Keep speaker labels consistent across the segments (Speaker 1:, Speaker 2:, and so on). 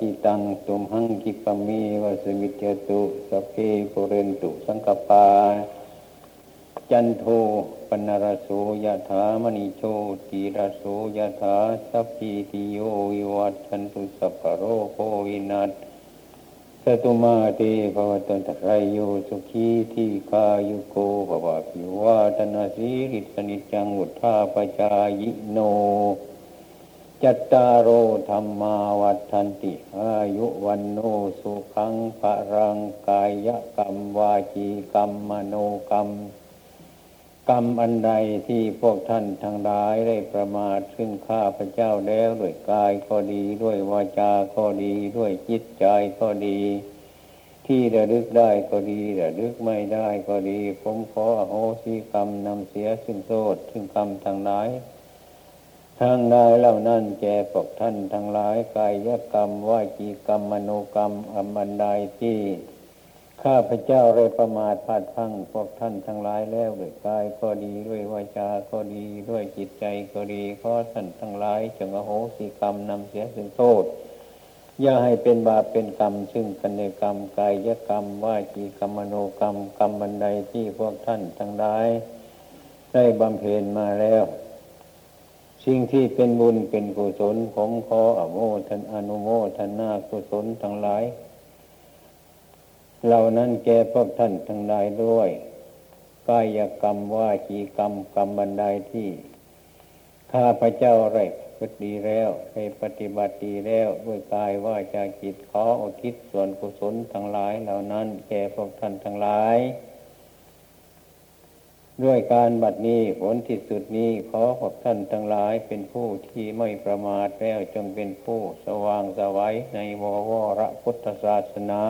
Speaker 1: ตังปฏิตังตุมหังกิปเมวสมิจตุสเพปุเรนตุสังกปา จันโทปนรโสยถามณิโชติรโสยถาสัพพิติโยวิวัตชันตุสัพพโรโควินัสสตุมาเตภวตันตรายโยสุขีทีคายุโกภวะพิวาตนาสีริสนิจังวุธาปจายโน จัตตารโอธรรมาวัฏันติ อายุวันโนสุขังภรังกายกรรมวาจีกรรมมโนกรรม กรรมอันใดที่พวกท่านทั้งหลายได้ประมาทซึ่งข้าพระเจ้าแล้วด้วยกายก็ดีด้วยวาจาก็ดีด้วยจิตใจก็ดี ที่ระลึกได้ก็ดีระลึกไม่ได้ก็ดี ผมขออโหสิกรรมนำเสียซึ่งโทษซึ่งกรรมทั้งหลาย ทางนายเหล่านั้นแก่พวกท่านทั้งหลายกายกรรมวาจีกรรมมโนกรรมอันบันไดที่ข้าพเจ้าได้ประมาทพลาดพังพวกท่านทั้งหลายแล้วด้วยกายก็ดีด้วยวาจาก็ดีด้วยจิตใจก็ดีขอท่านทั้งหลายจงอโหสิกรรมนำเสียซึ่งโทษ อย่าให้เป็นบาปเป็นกรรม ซึ่งกันในกรรมกายกรรมวาจีกรรมมโนกรรมกรรมบันไดที่พวกท่านทั้งหลาย ได้บำเพ็ญมาแล้ว สิ่งที่เป็นบุญเป็นกุศลผมขออโมทนอนุโมทนากุศลทั้งหลาย เหล่านั้นแก่พวกท่านทั้งหลายด้วยกายกรรมว่าจีกรรมกรรมบันไดที่ข้าพระเจ้าไรพฤติดีแล้วให้ปฏิบัติดีแล้วด้วยกายว่าจากจิตขออุทิศส่วนกุศลทั้งหลาย เหล่านั้นแก่พวกท่านทั้งหลาย ด้วยการบัดนี้ผลที่สุดนี้ขอขอบท่านทั้งหลายเป็นผู้ที่ไม่ประมาทแล้วจงเป็นผู้สว่างสวัยในววรพุทธศาสนา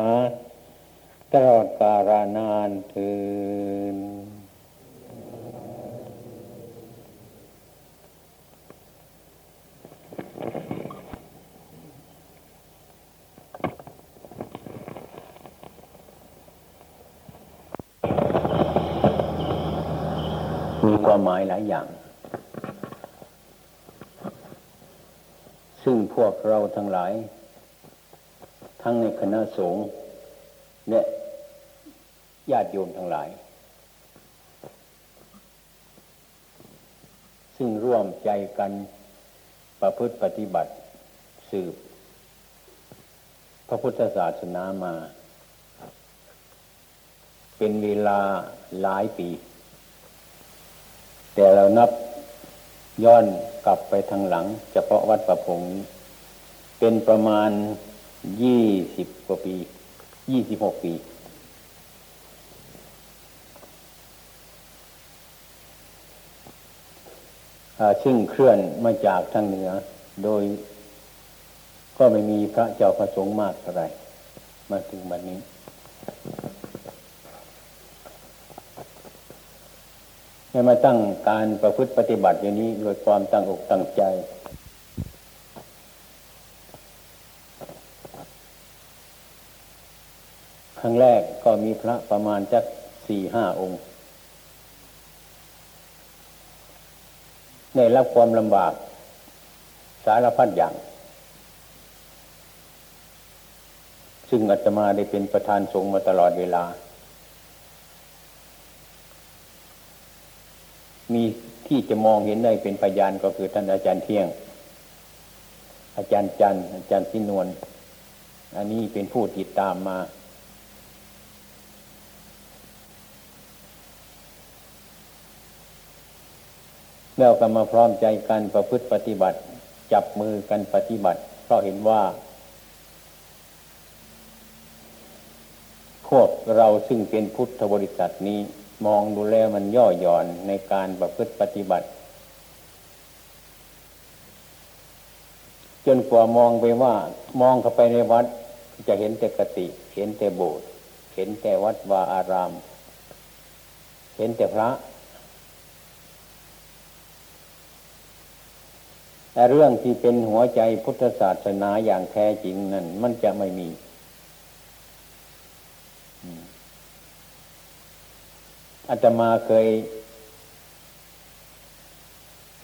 Speaker 1: ตลอดกาลนานถือ มีความหมายหลายอย่าง ซึ่งพวกเราทั้งหลาย ทั้งในคณะสงฆ์และญาติโยมทั้งหลาย ซึ่งร่วมใจกันประพฤติปฏิบัติสืบ พระพุทธศาสนามา เป็นเวลาหลายปี แต่เรานับย้อนกลับไปทางหลัง เฉพาะวัดประพงนี้เป็นประมาณยี่สิบกว่าปียี่สิบหกปี ซึ่งเคลื่อนมาจากทางเหนือ โดย ก็ไม่มีพระเจ้าประสงค์มากเท่าไรมาถึงวันนี้ ให้มาตั้งการประพฤติปฏิบัติอย่างนี้โดยความตั้งอกตั้งใจ ครั้งแรกก็มีพระประมาณจักสี่ห้าองค์ ได้รับความลำบาก สารพัดอย่าง ซึ่งอาตมาได้เป็นประธานสงฆ์มาตลอดเวลา มีที่จะมองเห็นได้เป็นพยานก็คือท่านอาจารย์เที่ยง อาจารย์จันอาจารย์สินวลอันนี้เป็นผู้ติดตามมา แล้วก็มาพร้อมใจกันประพฤติปฏิบัติ จับมือกันปฏิบัติ เพราะเห็นว่า พวกเราซึ่งเป็นพุทธบริษัทนี้ มองดูแล้วมันย่อหย่อนในการประพฤติปฏิบัติ จนกว่ามองไปว่ามองเข้าไปในวัด จะเห็นแต่กติ เห็นแต่โบสถ์เห็นแต่วัดวาอาราม เห็นแต่พระแต่เรื่องที่เป็นหัวใจพุทธศาสนาอย่างแท้จริงนั้นมันจะไม่มี อาตมาเคย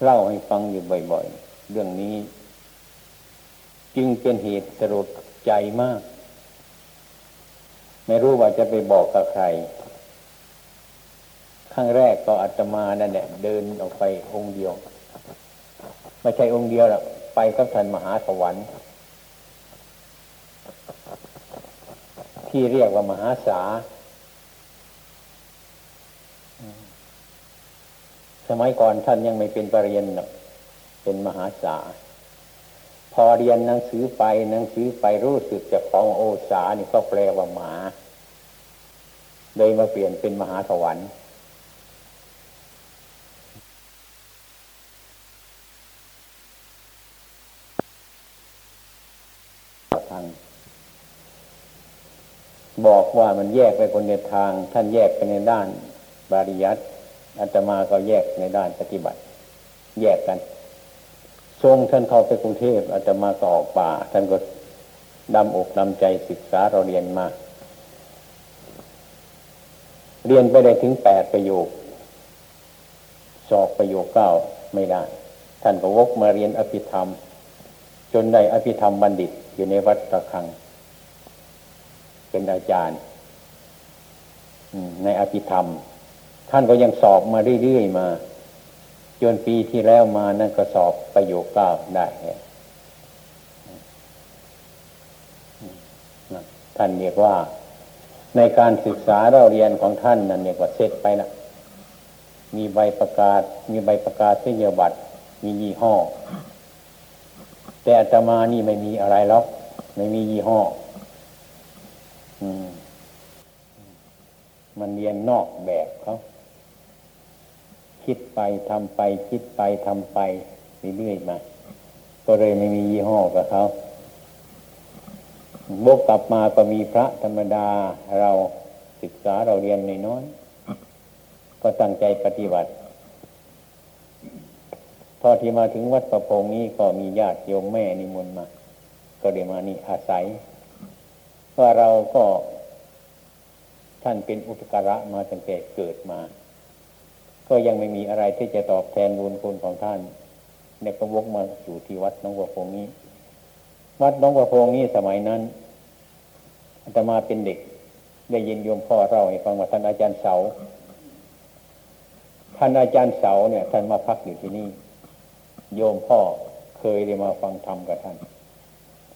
Speaker 1: เล่าให้ฟังอยู่บ่อยๆ เรื่องนี้ จึงเป็นเหตุสลดใจมาก ไม่รู้ว่าจะไปบอกกับใครครั้งแรกก็อาตมานั่นแหละเดินออกไปองค์เดียว ไม่ใช่องค์เดียวหรอกไปกับท่านมหาสวรรค์ ที่เรียกว่ามหาสา สมัยก่อนท่านยังไม่เป็นปรริญญาเป็นมหาสาพอเรียนหนังสือไปหนังสือไปรู้สึกจากของโอสานี่ก็แปลว่าหมาเลยมาเปลี่ยนเป็นมหาสวรรค์ทางบอกว่ามันแยกไปคนในทาง ท่านแยกไปในด้านบาริยัต อาตมาก็แยกในด้านปฏิบัติ แยกกัน ทรงท่านเข้าไปกรุงเทพอาตมาก็ออกป่า ท่านก็ดำอกดำใจศึกษาเราเรียนมา เรียนไปได้ถึงแปดประโยค สอบประโยคเก้าไม่ได้ ท่านก็วกมาเรียนอภิธรรม จนได้อภิธรรมบัณฑิตอยู่ในวัดตะคัง เป็นอาจารย์ในอภิธรรม ท่านก็ยังสอบมาเรื่อยๆมา จนปีที่แล้วมานั่นก็สอบประโยคเก้าได้ท่านเรียกว่า ในการศึกษาเราเรียนของท่านนั่นเรียกว่าเสร็จไปนะมีใบประกาศ มีใบประกาศเสียบัตรมียี่ห้อ แต่อาตมานี่ไม่มีอะไรหรอกไม่มียี่ห้อมันเรียนนอกแบบเขา คิดไปทำไป คิดไปทำไปเรื่อยๆมา ก็เลยไม่มียี่ห้อกับเขาบกกลับมาก็มีพระธรรมดาเราศึกษาเราเรียนน้อยๆก็ตั้งใจปฏิบัติ พอที่มาถึงวัดประพงนี้ก็มีญาติโยมแม่นิมนต์มา ก็เดี๋ยวมานี่อาศัยว่าเราก็ท่านเป็นอุปการะมาตั้งแต่เกิดมา ก็ยังไม่มีอะไรที่จะตอบแทนบุญคุณของท่านเนี่ยก็วกมาอยู่ที่วัดน้องประพงนี้ วัดน้องประพงนี้สมัยนั้นอาตมาเป็นเด็ก ได้ยินโยมพ่อเราให้ฟังว่าท่านอาจารย์เสาท่านอาจารย์เสาเนี่ยท่านมาพักอยู่ที่นี่ โยมพ่อเคยได้มาฟังธรรมกับท่าน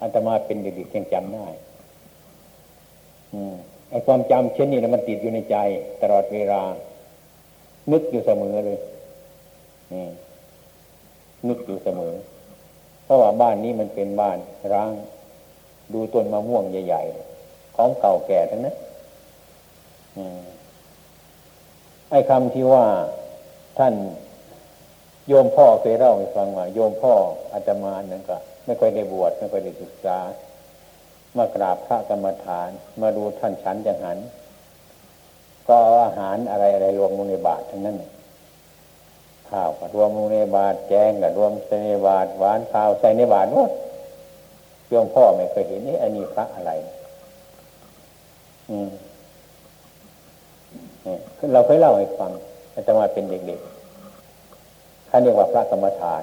Speaker 1: อาตมาเป็นเด็กๆยังจำได้อืมไอ้ความจำเช่นนี้นะมันติดอยู่ในใจตลอดเวลา นึกอยู่เสมอเลยนี่นึกอยู่เสมอ เพราะว่าบ้านนี้มันเป็นบ้านร้าง ดูต้นมะม่วงใหญ่ๆของเก่าแก่ทั้งนั้นไอ้คำที่ว่าท่านโยมพ่อเคยเล่าให้ฟังว่าโยมพ่ออาตมานั่นก็ไม่ค่อยได้บวชไม่ค่อยได้ศึกษามากราบพระกรรมฐาน มาดูท่านฉันจังหัน ก็อาหารอะไรอะไรรวมลงในบาตรทั้งนั้นข้าวก็รวมลงในบาตรแกงก็รวมใส่ในบาตรหวานข้าวใส่ในบาตรหมดโยมพ่อไม่เคยเห็นนี่อันนี้พระอะไร อืมเราเคยเล่าให้ฟังอาจจะมาเป็นเด็กๆท่านเรียกว่าพระกรรมฐาน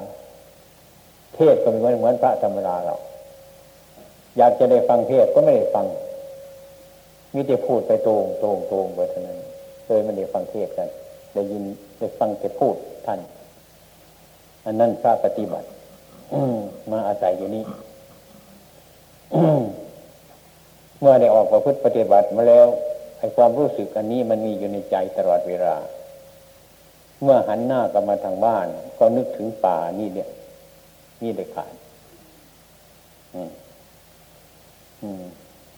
Speaker 1: เทศก็เหมือนเหมือนพระธรรมดาเรา อยากจะได้ฟังเทศก็ไม่ได้ฟัง มิจะพูดไปตรงตรงตรงไปเท่านั้นเลยไม่ได้ฟังเทศกันได้ยินได้ฟังแต่พูดท่าน อันนั้นพระปฏิบัติมาอาศัยอยู่นี้เมื่อได้ออกประพฤติปฏิบัติมาแล้วไอ้ความรู้สึกอันนี้มันมีอยู่ในใจตลอดเวลา เมื่อหันหน้ากลับมาทางบ้าน ก็นึกถึงป่านี่เนี่ย นี่เด็ดขาด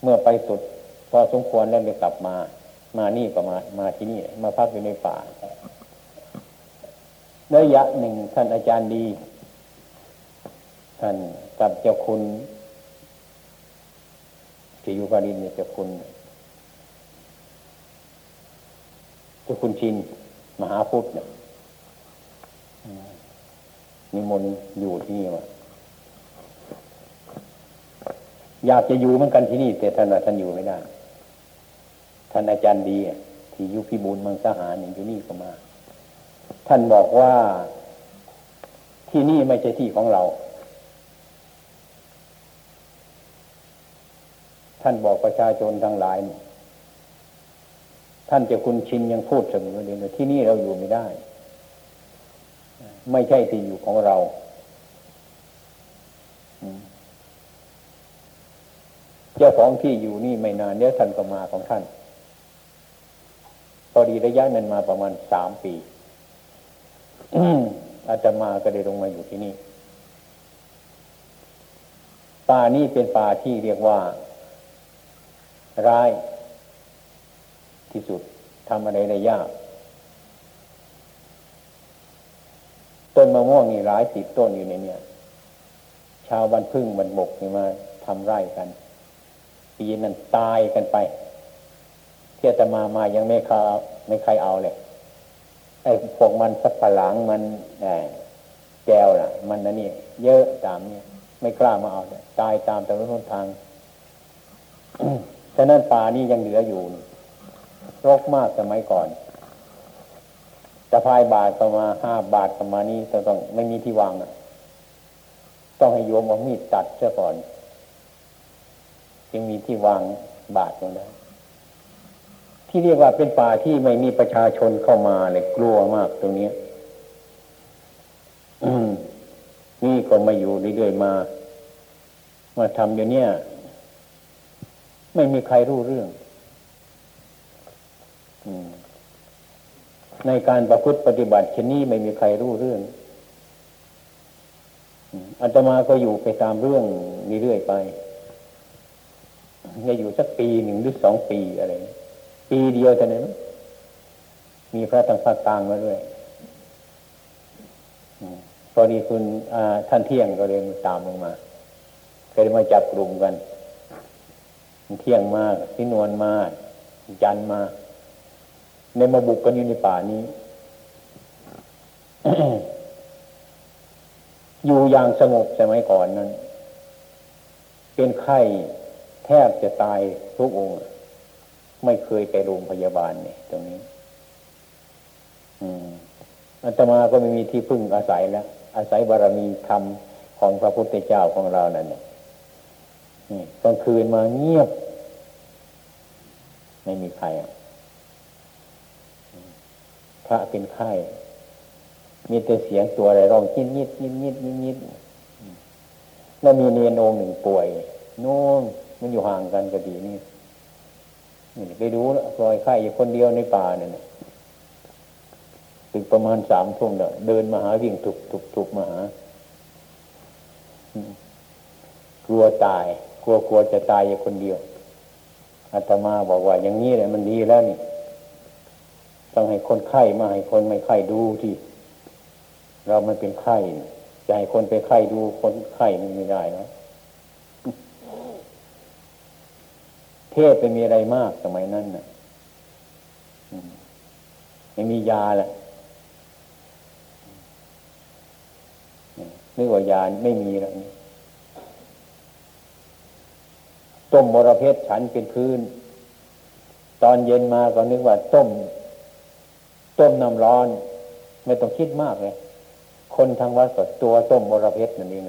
Speaker 1: เมื่อไปสุด พอสมควรแล้วเดยกลับมา มานี่ก็มา มาที่นี่ มาพักอยู่ในป่าระยะหนึ่งท่านอาจารย์ดี ท่านกับเจ้าคุณที่อยู่ปารินเนี่ยเจ้าคุณเจ้าคุณชิน มหาพุทธเนี่ยนิมนต์อยู่ที่นี่มาอยากจะอยู่เหมือนกันที่นี่ แต่ท่านท่านอยู่ไม่ได้ ท่านอาจารย์ดีที่ยุพิบูลมังสหารอยู่นี่ก็มา ท่านบอกว่าที่นี่ไม่ใช่ที่ของเรา ท่านบอกประชาชนทั้งหลาย ท่านจะคุณชินยังพูดเสมอเลยที่นี่เราอยู่ไม่ได้ ไม่ใช่ที่อยู่ของเราเจ้าของที่อยู่นี่ไม่นานเนี้ยท่านก็มาของท่าน อดีระยะนั้นมาประมาณสามปีอาจจะมาก็ได้ลงมาอยู่ที่นี่ป่านี้เป็นป่าที่เรียกว่า ร้ายที่สุดทำอะไรได้ยาก ต้นมะม่วงนี่ร้ายติดต้นอยู่ในเนี่ย ชาวบ้านพึ่งมันบกนี่มาทำไร่กัน ปีนั้นตายกันไป เที่ยจะมามายังไม่คาไม่ใครเอาเลยไอ้พวกมันสับปะหลังมันแก้วน่ะ มันนั่นนี่เยอะตามเนี่ยไม่กล้ามาเอาตายตามแต่ละททางฉะนั้นป่านี้ยังเหลืออยู่รกมากสมัยก่อนจะพายบาทเข้ามาห้าบาทเข้ามานี่ต้องไม่มีที่วางอะต้องให้โยมเอามีดตัดเสียก่อน จึงมีที่วางบาทตรงนั้น ที่เรียกว่าเป็นป่าที่ไม่มีประชาชนเข้ามาเลยกลัวมากตรงนี้นี่ก็มาอยู่เรื่อยๆมา มาทำอยู่เนี่ย ไม่มีใครรู้เรื่องในการประพฤติปฏิบัติเช่นนี้ไม่มีใครรู้เรื่องอาตมาก็อยู่ไปตามเรื่องเรื่อยไปจะอยู่สักปีหนึ่งหรือสองปีอะไร ปีเดียวเท่นั้นมีพระตังภาคกลางมาด้วยพอดีคุณท่านเที่ยงก็เลยตามลงมาก็เลยมาจับกลุ่มกัน เที่ยงมากพินวนมากจันมาในมาบุกกันอยู่ในป่านี้ อยู่อย่างสงบสมัยก่อนนั้น เป็นไข้แทบจะตายทุกองค์ ไม่เคยไปโรงพยาบาลเนี่ยตรงนี้ อืมอาตมาก็ไม่มีที่พึ่งอาศัยแล้วอาศัยบารมีธรรมของพระพุทธเจ้าของเรานั่นเนี่ยกลางคืนมาเงียบ ไม่มีใครพระเป็นไข้มีแต่เสียงตัวอะไรร้องยิดยิดยิดยิดยิดยิดแล้วมีเนียนองหนึ่งป่วยโน่นมันอยู่ห่างกันก็ดีนี่ ไปดูแล้วปล่อยไข่อยู่คนเดียวในป่าเนี่ยถึงประมาณสามทุ่มเดินมาหาวิ่งถุกถุกถุกมาหากลัวตาย กลัวกลัวจะตายอยู่คนเดียวอาตมาบอกว่าอย่างนี้แหละมันดีแล้วนี่ต้องให้คนไข้มาให้คนไม่ไข้ดูที่ เรามันเป็นไข้จะให้คนไปไข้ดูคนไข้มันไม่ได้นะ เทศไปมีอะไรมากสมัยนั้นน่ะไม่มียาแหละนึกว่ายาไม่มีแล้วต้มมรเพชฉันเป็นพื้น ตอนเย็นมาก็นึกว่าต้ม ต้มน้ำร้อน ไม่ต้องคิดมากเลย คนทางวัดก็ตัวต้มมรเพชนั่นเอง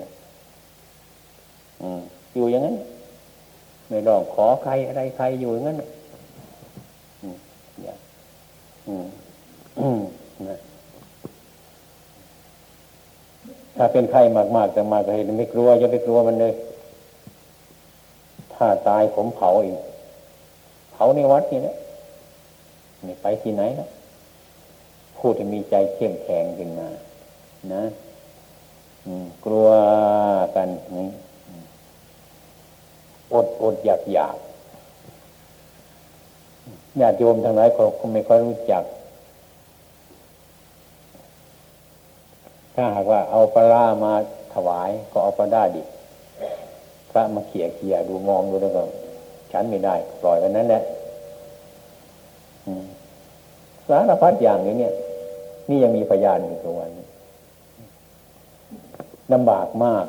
Speaker 1: อยู่อย่างนั้น ไม่ร้องขอใครอะไรใครอยู่งนั้นถ้าเป็นไข้มากๆแต่มากเห็นไม่กลัวจะไปกลัวมันเลย ถ้าตายผมเผาอีกเผาในวัดนี่นะไม่ไปที่ไหนนะพูดจะมีใจเข้มแข็งขึ้นมา นะกลัวกันนี่ อดอดอยากอยากญาติโยมทั้งหลายก็คงไม่ค่อยรู้จัก ถ้าหากว่าเอาปลามาถวายก็เอาปลาได้ดิพระมาเขี่ยเขี่ยดูมองดูแล้วก็ฉันไม่ได้ปล่อยไว้นั้นแหละสารพัดอย่างนี้เนี่ย นี่ยังมีพยานอยู่ตัววันลำบากมาก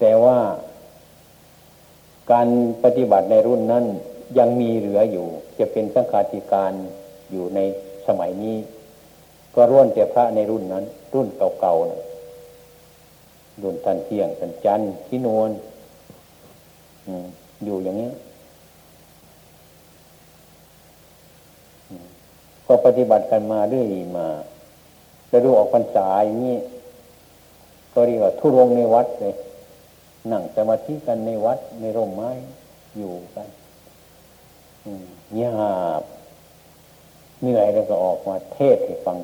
Speaker 1: แต่ว่า การปฏิบัติในรุ่นนั้นยังมีเหลืออยู่ จะเป็นสังฆาธิการอยู่ในสมัยนี้ ก็ร่วนแต่พระในรุ่นนั้น รุ่นเก่าๆนะรุ่นทันเที่ยงทันจันทร์ที่นวลอยู่อย่างนี้ก็ปฏิบัติกันมาเรื่อยมาแล้วดูออกพรรษาอย่างนี้ก็เรียกว่าทุรงในวัดเลย นั่งสมาธิกันในวัดในร่มไม้อยู่กันเงียบเหนื่อยแล้วก็ออกมาเทศให้ฟัง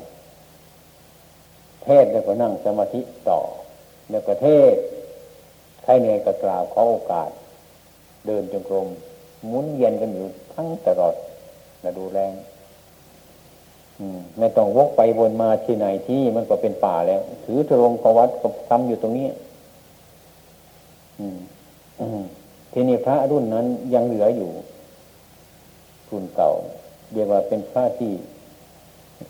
Speaker 1: เทศแล้วก็นั่งสมาธิต่อ แล้วก็เทศใครเหนื่อยก็กล่าวขอโอกาส เดินจงกรมหมุนเย็นกันอยู่ทั้งตลอดนะดูแรงไม่ต้องวกไปวนมาที่ไหนที่มันก็เป็นป่าแล้ว ถือทรงขวัดกับทำอยู่ตรงนี้ ทีนี้พระรุ่นนั้นยังเหลืออยู่รุ่นเก่าเรียกว่าเป็นพระที่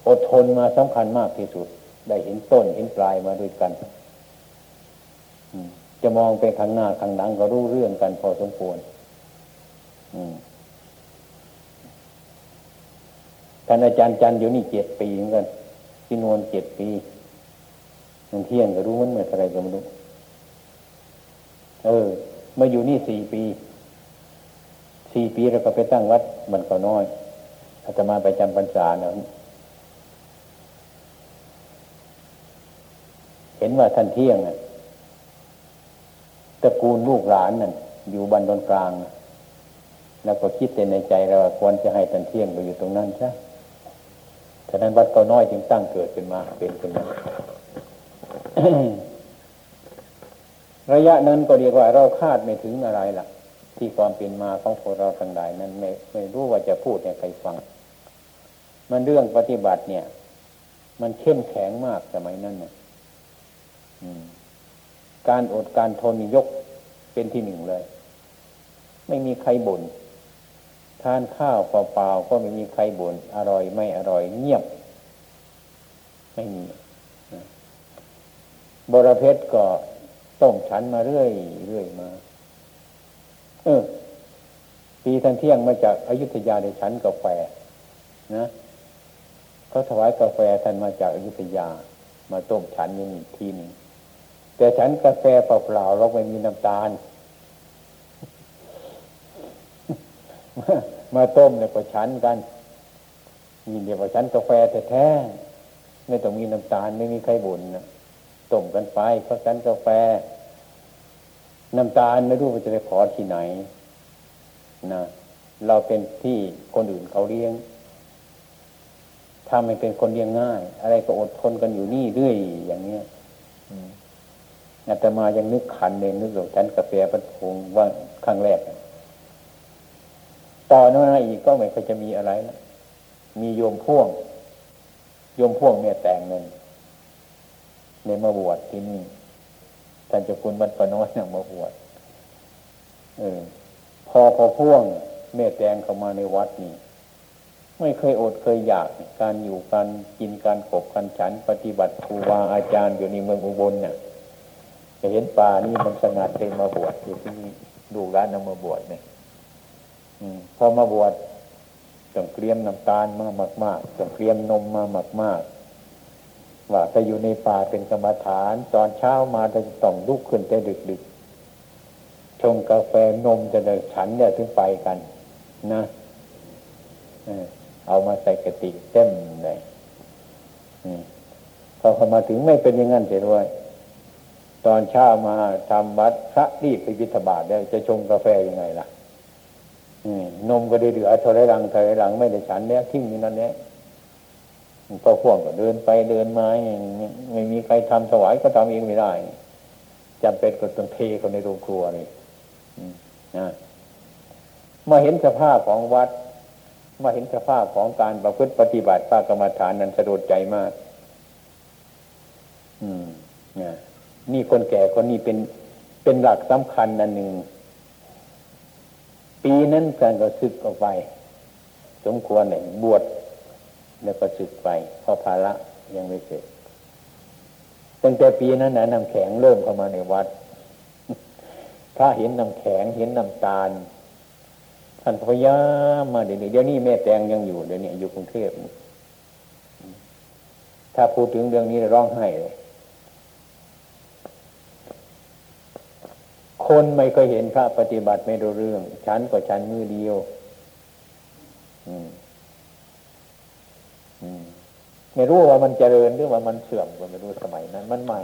Speaker 1: อดทนมาสำคัญมากที่สุด ได้เห็นต้นเห็นปลายมาด้วยกันจะมองไปข้างหน้าข้างหลังก็รู้เรื่องกันพอสมควรท่านอาจารย์จันอยู่นี่เจ็ดปีเหมือนกันพี่นวลเจ็ดปีนังเที่ยงก็รู้มันเมื่อไรก็ไม่รู้ เออ มาอยู่นี่สี่ปี สี่ปีเราก็ไปตั้งวัดมันก็น้อยอาตมาไปจำพรรษาเนะเห็นว่าท่านเที่ยงอะตระกูลลูกหลานนั่นอยู่บันดอนกลางแล้วก็คิดในใจเราควรจะให้ท่านเที่ยงไปอยู่ตรงนั้นใช่ฉะนั้นวัดก็น้อยจึงตั้งเกิดขึ้นมาเป็นขึ้นมา ระยะนั้นก็เรียกว่าเราคาดไม่ถึงอะไรล่ะ ที่ความเป็นมาของพวกเราทั้งหลายนั้นไม่ไม่รู้ว่าจะพูดให้ใครฟัง มันเรื่องปฏิบัติเนี่ย มันเข้มแข็งมากสมัยนั้นเนี่ยการอดการทนยกเป็นที่หนึ่งเลย ไม่มีใครบน่นทานข้าวเปล่าๆก็ไม่มีใครบน่นอร่อยไม่อร่อยเงียบ ไม่มีบรเพชรก็ ต้มฉันมาเรื่อยเรื่อยมา เออ ปีทันเที่ยงมาจากอายุทยาในฉันกาแฟนะเขาถวายกาแฟท่านมาจากอายุทยา มาต้มฉันยังอีกทีนึงแต่ฉันกาแฟเปล่าๆเราไม่มีน้ำตาล มาต้มเนี่ยก็ฉันกันมีเดียวว่าฉันกาแฟแท้ๆไม่ต้องมีน้ำตาลไม่มีใครบ่นนะ ต้มกันไปเพราะฉันกาแฟ น้ำตาลไม่รู้ว่าจะไปขอที่ไหนนะเราเป็นที่คนอื่นเขาเลี้ยงถ้าไม่เป็นคนเลี้ยงง่าย อะไรก็อดทนกันอยู่นี่เรื่อยอย่างเนี้ยอาตมายังนึกขันเองนึกหลงฉันกาแฟปันพงว่าครั้งแรกต่อนั้นอีกก็ไม่เคยจะมีอะไรแล้วมีโยมพ่วง โยมพ่วงเนี่ยแต่งเงิน ในมาบวชที่นี่ท่านเจ้าคุณบรรพน้อยเนี่ยมาบวชเออ พอพอพ่วงแม่แตงเข้ามาในวัดนี่ ไม่เคยอดเคยอยาก การอยู่การกินการขบกันฉัน ปฏิบัติครูบาอาจารย์อยู่ในเมืองอุบลเนี่ยจะเห็นป่านี่มันสงัดเต็มมาบวชอยู่ที่นี่ดูร้านนำมาบวชเนี่ยพอมาบวชต้องเตรียมน้ำตาลมามากๆต้องเตรียมนมมามากๆ ว่าจะอยู่ในป่าเป็นกรรมฐาน ตอนเช้ามาจะต้องลุกขึ้นแต่ดึกๆชงกาแฟนมจะเดินฉันเนี่ยถึงไปกัน นะเอามาใส่กระติกเต็มเลยพอเขามาถึงไม่เป็นอย่างนั้นเสียด้วย ตอนเช้ามาทำบัตรพระรีบไปบิณฑบาตได้จะชงกาแฟยังไงล่ะนมก็ได้เหลือเท่าไรหลังเท่าไรหลังไม่ได้ฉันเนี้ยทิ้งนี่นั่นเนี้ย ก็พ่วงก็เดินไปเดินมาอย่างนี้ไม่มีใครทำถวายก็ทำเองไม่ได้จำเป็นก็ต้องเทเขาในโรงครัวนี่นะมาเห็นสภาพของวัด มาเห็นสภาพของการประพฤติปฏิบัติพระกรรมฐานนั้นสะดุดใจมาก อืมนี่ยนี่คนแก่คนนี้เป็นเป็นหลักสำคัญอันหนึ่ง ปีนั้นการก็ศึกออกไป สมควรเนี่ยบวช แล้วก็ศึกไปพอภาระยังไม่เสร็จตั้งแต่ปีนั้นนะน้ำแข็งเริ่มเข้ามาในวัด พระเห็นน้ำแข็งเห็นน้ำตาลท่านพยายามมาเดี๋ยวนี้เดี๋ยวนี้แม่แตงยังอยู่เดี๋ยวนี้อยู่กรุงเทพถ้าพูดถึงเรื่องนี้ร้องไห้เลยคนไม่เคยเห็นพระปฏิบัติไม่รู้เรื่อง ฉันก็ฉันมือเดียว อืม ไม่รู้ว่ามันเจริญหรือว่ามันเสื่อมก็ไม่รู้สมัยนั้น มันใหม่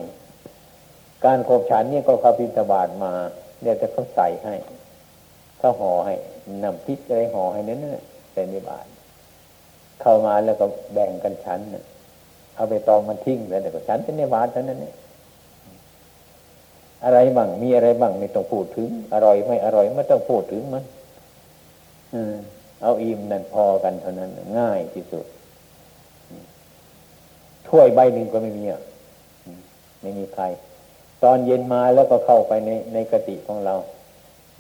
Speaker 1: การขบฉันนี่ก็เขาพิจบาทมาเดี๋ยจะเขาใส่ให้เขาห่อให้นำพริกอะไรห่อให้นั่นน่ะใส่ในบาทเข้ามาแล้วก็แบ่งกันฉันเอาไปตองมันทิ้งแล้วเดี๋ยวก็ฉันเป็นในบาทเท่านั้นเนี่ยอะไรบ้างมีอะไรบ้างไม่ต้องพูดถึง อร่อยไม่อร่อยไม่ต้องพูดถึงมันเอาอิ่มนั่นพอกันเท่านั้น ง่ายที่สุด ถ้วยใบหนึ่งก็ไม่มีอะไม่มีใคร ตอนเย็นมาแล้วก็เข้าไปในในกติของเรา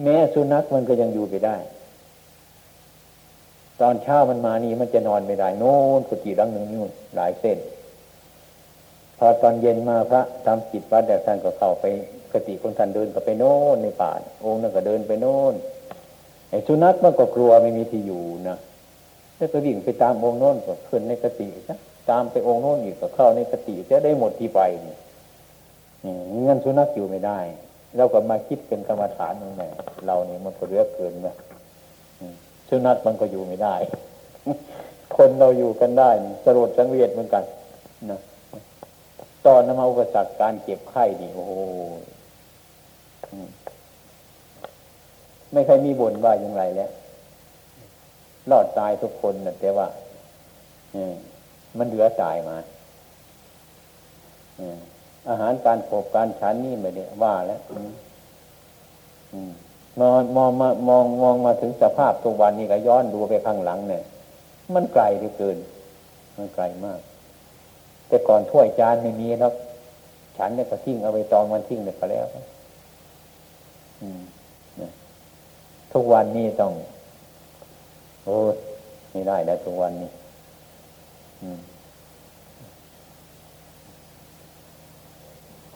Speaker 1: แม้สุนัขมันก็ยังอยู่ไปได้ ตอนเช้ามันมานี่มันจะนอนไม่ได้ โน่นกุฏิรังหนึ่งนู่นหลายเส้น พอตอนเย็นมาพระทำจิตวัดแต่ท่านก็เข้าไปกติของท่านเดินก็ไปโน่นในป่าองค์นั่นก็เดินไปโน่นไอ้สุนัขมันก็กลัวไม่มีที่อยู่นะแล้วก็วิ่งไปตามองค์โน่นก็ขึ้นในกติซะ ตามไปองค์โน้นอีกก็เข้าในกติจะได้หมดที่ไปนี่เงินสุนัขอยู่ไม่ได้เราก็มาคิดเป็นกรรมฐานตรงไหนเรานี่มันก็เลือกเกินนะสุนัขมันก็อยู่ไม่ได้ คนเราอยู่กันได้สรุปสังเวียนเหมือนกันนะตอนนมาอุปสรรคการเก็บไข้นี่โอ้โหไม่เคยมีบ่นว่าอย่างไรแล้วรอดตายทุกคนนะแต่ว่ามั มันเหลือจ่ายมาอาหารการโขบการฉันนี่ไม่ได้ว่าแล้วมองมองมามองมองมาถึงสภาพตัววันนี้ก็ย้อนดูไปข้างหลังเนี่ย มันไกลเหลือเกิน มันไกลมาก แต่ก่อนถ้วยจานไม่มีแล้วฉันเนี่ยก็ทิ้งเอาไปตองมันทิ้งเนี่ยก็แล้วทุกวันนี้ต้อง โอ้ไม่ได้แล้วทุกวันนี้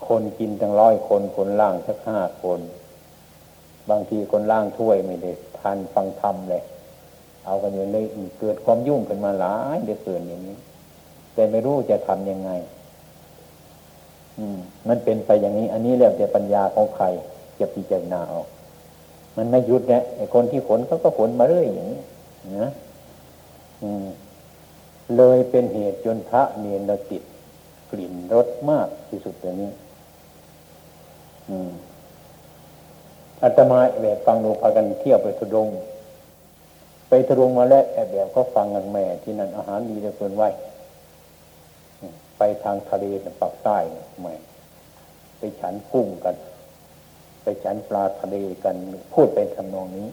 Speaker 1: คนกินตั้งร้อยคนคนล่างสักห้าคน บางทีคนล่างถ้วยไม่ได้ทานฟังธรรมเลยเอากันอยู่เลยเกิดความยุ่งขึ้นมาหลายเดือดเกินอย่างนี้ แต่ไม่รู้จะทำยังไง อืม มันเป็นไปอย่างนี้ อันนี้เรียกจะปัญญาของใครจะพิจารณาเอามันไม่หยุดเนี่ยไอ้คนที่ขนเขาก็ขนมาเรื่อยอย่างนี้นะอืม เลยเป็นเหตุจนพระเนียนติดกลิ่นรสมากที่สุดตัวนี้อาตมาแบบฟังดูพากันเที่ยวไปทุดง ไปทุดงมาแล้วแอบแบบก็ฟังกันแม่ที่นั่นอาหารดีเหลือเกินไหวไปทางทะเลปักใต้แม่ ไปฉันกุ้งกัน ไปฉันปลาทะเลกัน พูดเป็นทำนองนี้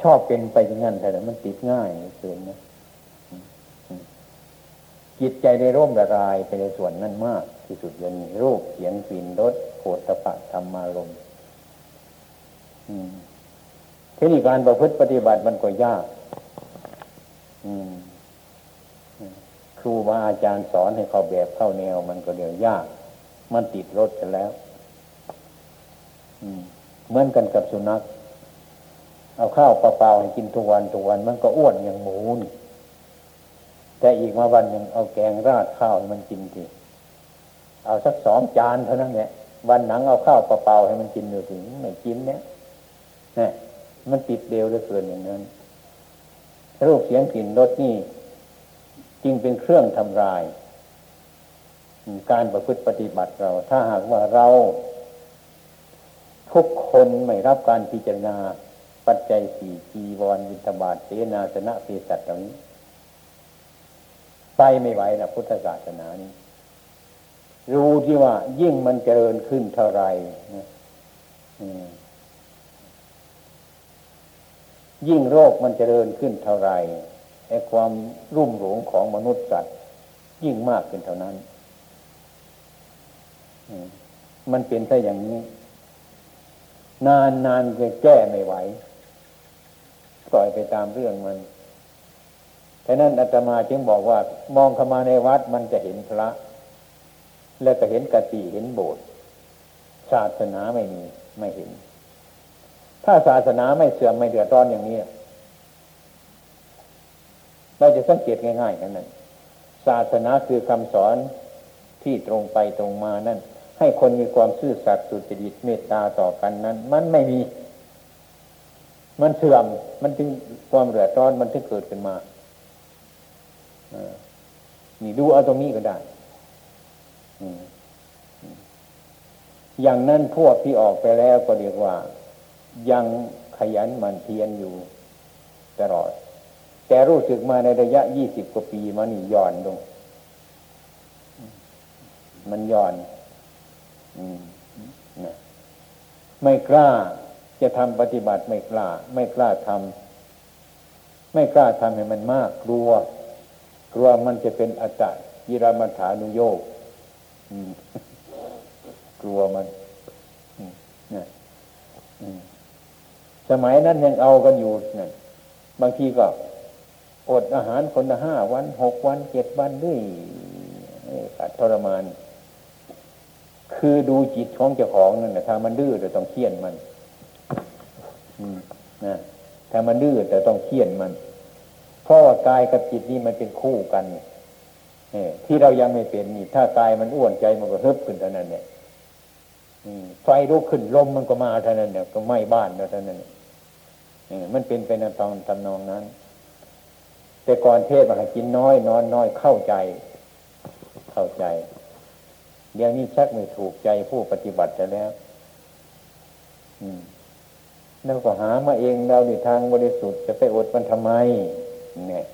Speaker 1: ชอบเป็นไปอย่างนั้นแต่มันติดง่ายเกินนะจิตใจได้ร่มละลายไปในส่วนนั้นมาก ที่สุดยันรูปเสียงกลิ่นรสโผฏฐะธรรมารมทีนี้การประพฤติปฏิบัติมันก็ยากครูบาอาจารย์สอนให้เขาแบบเข้าแนว มันก็เดี๋ยวยาก มันติดรถกันแล้วเหมือนกันกับสุนัข เอาข้าวเปล่าๆให้กินทุกวันทุกวัน มันก็อ้วนอย่างหมูนแต่อีกมาวันหนึ่งเอาแกงราดข้าวให้มันกินทีเอาสักสองจานเท่านั้นเนี่ยวันหนังเอาข้าวเปล่าๆให้มันกินอยู่ถึงไม่กินเนี่ยนี่มันติดเดียวเลยเกินอย่างนั้นรูปเสียงกลิ่นรสนี่จริงเป็นเครื่องทำลาย การประพฤติปฏิบัติเรา ถ้าหากว่าเรา ทุกคนไม่รับการพิจารณา ปัจจัยสี่จีวรวินทบาทเสนาสนะเภสัชเหล่านี้ไปไม่ไหวนะพุทธศาสนานี้ รู้ที่ว่า ยิ่งมันเจริญขึ้นเท่าไรนะยิ่งโรคมันเจริญขึ้นเท่าไรไอ้ความรุ่มหลงของมนุษย์สัตว์ ยิ่งมากขึ้นเท่านั้นมันเป็นแค่อย่างนี้ นานนานจะแก้ไม่ไหว ปล่อยไปตามเรื่องมันฉะนั้นอาตมาจึงบอกว่ามองเข้ามาในวัดมันจะเห็นพระ แล้วก็เห็นกติเห็นโบสถ์ศาสนาไม่มีไม่เห็น ถ้าศาสนาไม่เสื่อมไม่เดือดร้อนอย่างนี้เราจะสังเกตง่ายๆกันนั้นศาสนาคือคำสอนที่ตรงไปตรงมานั่น ให้คนมีความซื่อสัตย์สุจริตเมตตาต่อกันนั้น มันไม่มี มันเสื่อม มันจึงความเดือดร้อนมันถึงเกิดขึ้นมานี่ดูเอาตรงนี้ก็ได้อย่างนั้นพวกที่ออกไปแล้วก็เรียกว่า ยังขยันหมั่นเพียรอยู่ตลอด แต่รู้สึกมาในระยะยี่สิบกว่าปีมานี่ย่อนลงมันย่อนนะไม่กล้า จะทำปฏิบัติไม่กล้า ไม่กล้าทำไม่กล้าทำให้มันมากกลัว กลัวมันจะเป็นอัตตยิรามัฐานุโยกกลัวมันนะสมัยนั้นยังเอากันอยู่นะบางทีก็ อดอาหารคนละห้าวันหกวันเจ็ดวันด้วยทรมาน คือดูจิตของเจ้าของนั่นนะถ้ามันดื้อจะต้องเคี่ยนมัน นะถ้ามันดื้อแต่ต้องเคี่ยนมัน เพราะว่ากายกับจิตนี่มันเป็นคู่กันเนี่ยที่เรายังไม่เป็นนี่ ถ้ากายมันอ้วนใจมันก็เฮิบขึ้นเท่านั้นเนี่ยไฟลุกขึ้นลมมันก็มาเท่านั้นเนี่ยก็ไหม้บ้านเท่านั้นมันเป็นเป็นตอนทำนองนั้น แต่ก่อนเทศมันกินน้อย นอนน้อยเข้าใจ เข้าใจ เดี๋ยวนี้ชักไม่ถูกใจผู้ปฏิบัติแล้ว อืม เราก็หามาเองเราในทางบริสุทธิ์จะไปอดมันทำไม เนี่ย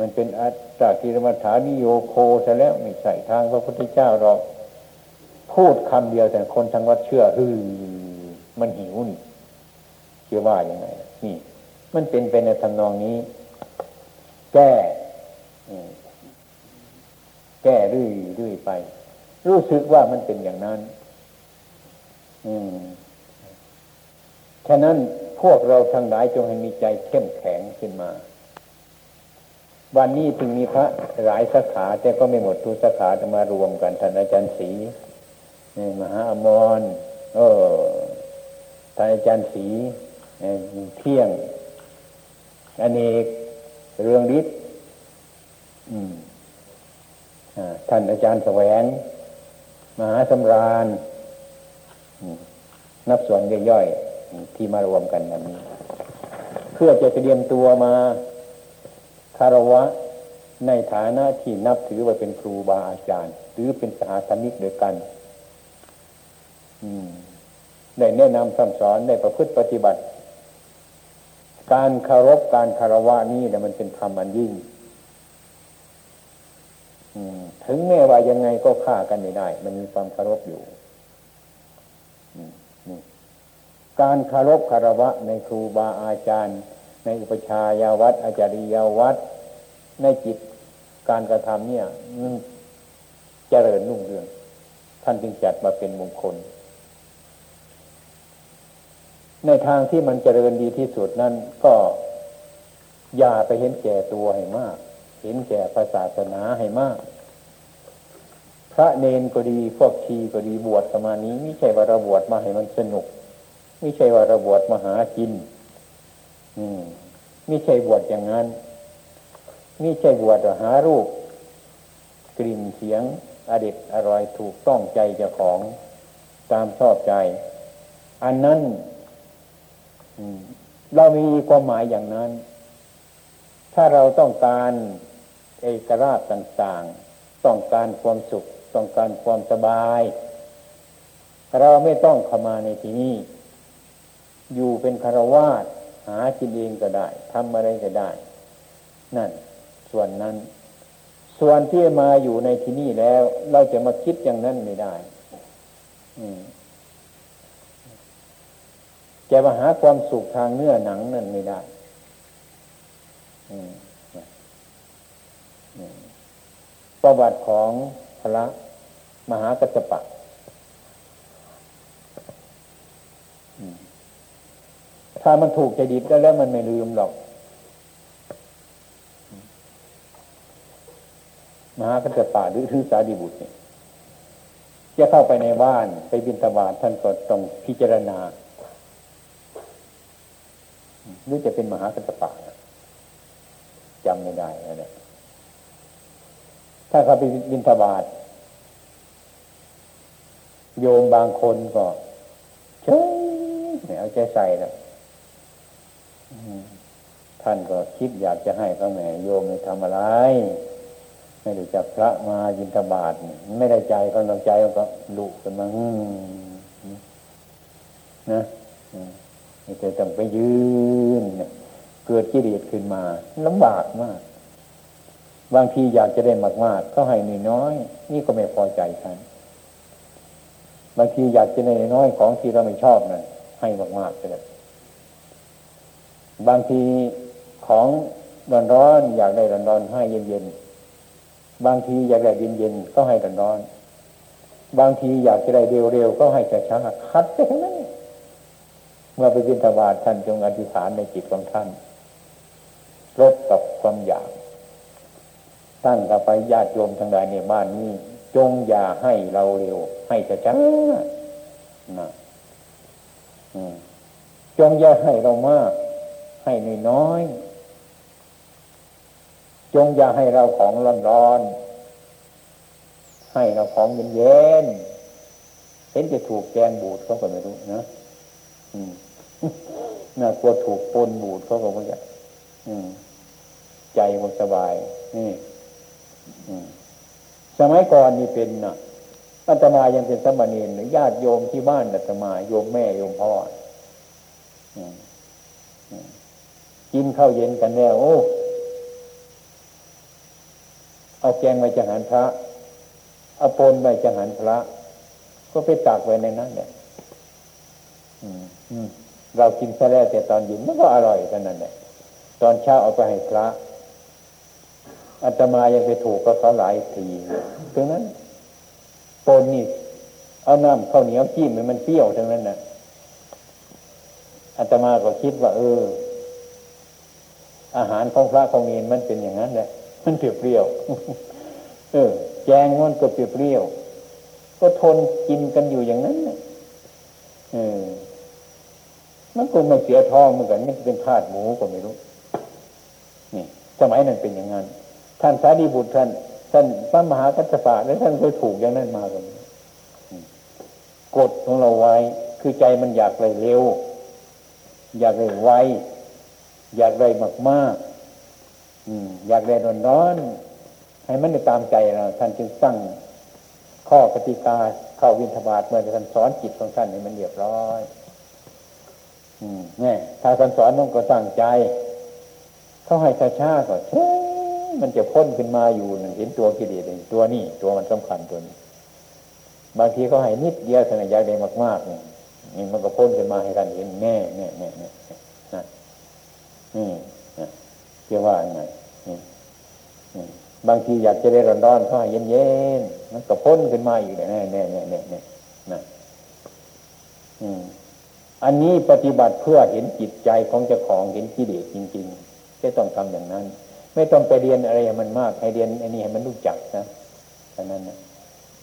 Speaker 1: มันเป็นอัตตากิรมัฐานิโยโคซะแล้วไม่ใช่ทางพระพุทธเจ้าหรอกพูดคำเดียวแต่คนทั้งวัดเชื่อฮือมันหิวนี่เชื่อว่ายังไงนี่ มันเป็นไปในทำนองนี้ แก้แก้รื่อยรื่อยไป รู้สึกว่ามันเป็นอย่างนั้น อืม ฉะนั้นพวกเราทั้งหลายจงให้มีใจเข้มแข็งขึ้นมา วันนี้ถึงมีพระหลายสาขาแต่ก็ไม่หมดทุกสาขาจะมารวมกันท่านอาจารย์ศรีมหาอมรเออท่านอาจารย์ศรีเที่ยงอเนกเรืองฤทธิ์ท่านอาจารย์แสวง มหาสำราญ นับส่วนย่อยๆ ที่มารวมกันแบบนี้ เพื่อจะเตรียมตัวมาคารวะในฐานะที่นับถือว่าเป็นครูบาอาจารย์ หรือเป็นสหธรรมิกด้วยกันได้แนะนำสั่งสอนได้ประพฤติปฏิบัติ การคารพการคารวะนี่เนี่ยมันเป็นธรรมอันยิ่งถึงแม้ว่ายังไงก็ฆ่ากันไม่ได้ มันมีความคารพอยู่ การคารพคารวะในครูบาอาจารย์ ในอุปชายาวัดอาจาริยาวัดในจิตการกระทำเนี่ยมันเจริญรุ่งเรือง ท่านจึงจัดมาเป็นมงคล ในทางที่มันเจริญดีที่สุดนั้นก็อย่าไปเห็นแก่ตัวให้มาก เห็นแก่ศาสนาให้มาก พระเนนก็ดีพวกชีก็ดีบวชสมานี้ไม่ใช่ว่าเราบวชมาให้มันสนุก ไม่ใช่ว่าเราบวชมาหากิน อืมไม่ใช่บวชอย่างนั้นไม่ใช่บวชหารูป กลิ่นเสียงอเด็ดอร่อยถูกต้องใจเจ้าของตามชอบใจ อันนั้นเรามีความหมายอย่างนั้น ถ้าเราต้องการเอกราชต่าง ๆ ต้องการความสุข ต้องการความสบาย เราไม่ต้องเข้ามาในที่นี้ อยู่เป็นคารวาสหากินเองก็ได้ทำอะไรก็ได้ นั่น ส่วนนั้น ส่วนที่มาอยู่ในที่นี้แล้ว เราจะมาคิดอย่างนั้นไม่ได้อืมจะมาหาความสุขทางเนื้อหนังนั่นไม่ได้ประวัติของพระมหากัจปะ ถ้ามันถูกจดิตแล้วมันไม่ลืมหรอกมหากัจจปาหรือทือสาดีบุตรเนี่ยจะเข้าไปในบ้านไปบินตบาทท่านก็ต้องพิจารณาหรือจะเป็นมหากัจจปาจำไม่ได้นะเนี่ยถ้าเขาไปบินตบาทโยมบางคนก็เฉยไม่เอาใจใส่แล้ ท่านก็คิดอยากจะให้พระแม่โยมไม่ทำอะไร ไม่ได้จับพระมายินทบาทไม่ได้ใจกำลังใจก็ลุกขึ้นมานะไม่เคยต้องไปยืนเกิดกิเลสขึ้นมาลำบากมาก บางทีอยากจะได้มากๆก็ให้น้อย นี่ก็ไม่พอใจท่านบางทีอยากจะได้น้อยของที่เราไม่ชอบนั่นให้มากๆเลย บางทีของร้อนร้อนอยากได้ร้อนร้อนให้เย็นเย็นบางทีอยากได้เย็นเย็นก็ให้ร้อนร้อนบางทีอยากจะได้เร็วเร็วก็ให้ช้าช้าคัดไปทั้งนั้นเมื่อไปบิณฑบาตท่านจงอธิษฐานในจิตของท่านลดกับความอยากตั้งกับไปญาติโยมทางใดในบ้านนี้ จงอย่าให้เราเร็ว ให้ช้าช้านะจงอย่าให้เรามาก ให้น้อยจงอย่าให้เราของร้อนร้อนให้เราของเย็นเย็นเห็นจะถูกแกงบูดเขาก็ไม่รู้นะน่ากลัวถูกปนบูดเขาก็ไม่อยากใจมันสบาย นี่สมัยก่อนนี่เป็นนะอาตมายังเป็นสมณีหรือญาติโยมที่บ้านอาตมา โยมแม่โยมพ่อ กินข้าวเย็นกันแล้วโอ้เอาแกงไว้จังหันพระเอาปนไว้จังหันพระ ก็ไปตากไว้ในนั้นเนี่ยเรากินซะแล้วแต่ตอนเย็นมันก็อร่อยกันนั่นแหละตอนเช้าเอาไปให้พระอาตมายังไปถูกก็เขาหลายทีตรงนั้นปนนี่เอาน้ำข้าวเหนียวจิ้มมันเปรี้ยวทั้งนั้นนะอาตมาก็คิดว่า เออ อาหารของพระของเนรมันเป็นอย่างนั้นแหละมันเปรี้ยวเออ แกงมันก็เปรี้ยวก็ทนกินกันอยู่อย่างนั้นเออมันก็ไม่เสียท้องเหมือนกันนี่เป็นธาตุหมูก็ไม่รู้ นี่ สมัยนั้นเป็นอย่างนั้น ท่านสารีบุตรท่านท่านพระมหากัจจปะและท่านก็ถูกอย่างนั้นมากันกดของเราไว้ คือใจมันอยากไปเร็ว อยากไปไว อยากได้มากๆอยากได้ร้อนร้อนให้มันได้ตามใจเราท่านจึงตั้งข้อกติกาเข้าวินทบาทเมื่อท่านสอนจิตของท่านให้มันเรียบร้อยนี่ถ้าท่านสอนน้องก็ตั้งใจ เขาให้ช้าๆก็เช่มันจะพ้นขึ้นมาอยู่หนึ่งเห็นตัวกิเลสตัวนี้ ตัวมันสำคัญตัวนี้ บางทีเขาให้นิดเดียวท่านอยากได้มากๆนี่ยนี่มันก็พ้นขึ้นมาให้ท่านเห็นแน่แน่แน่ นี่จะว่าไงบางทีอยากจะได้ร้อนๆก็ให้เย็นๆมันก็พ้นขึ้นมาอีกแน่แน่แน่แน่แน่นะอันนี้ปฏิบัติเพื่อเห็นจิตใจของเจ้าของเห็นกิเลสจริงๆจะต้องทำอย่างนั้น ไม่ต้องไปเรียนอะไรมันมากให้เรียนอันนี้ให้มันรู้จักนะฉะนั้นนะ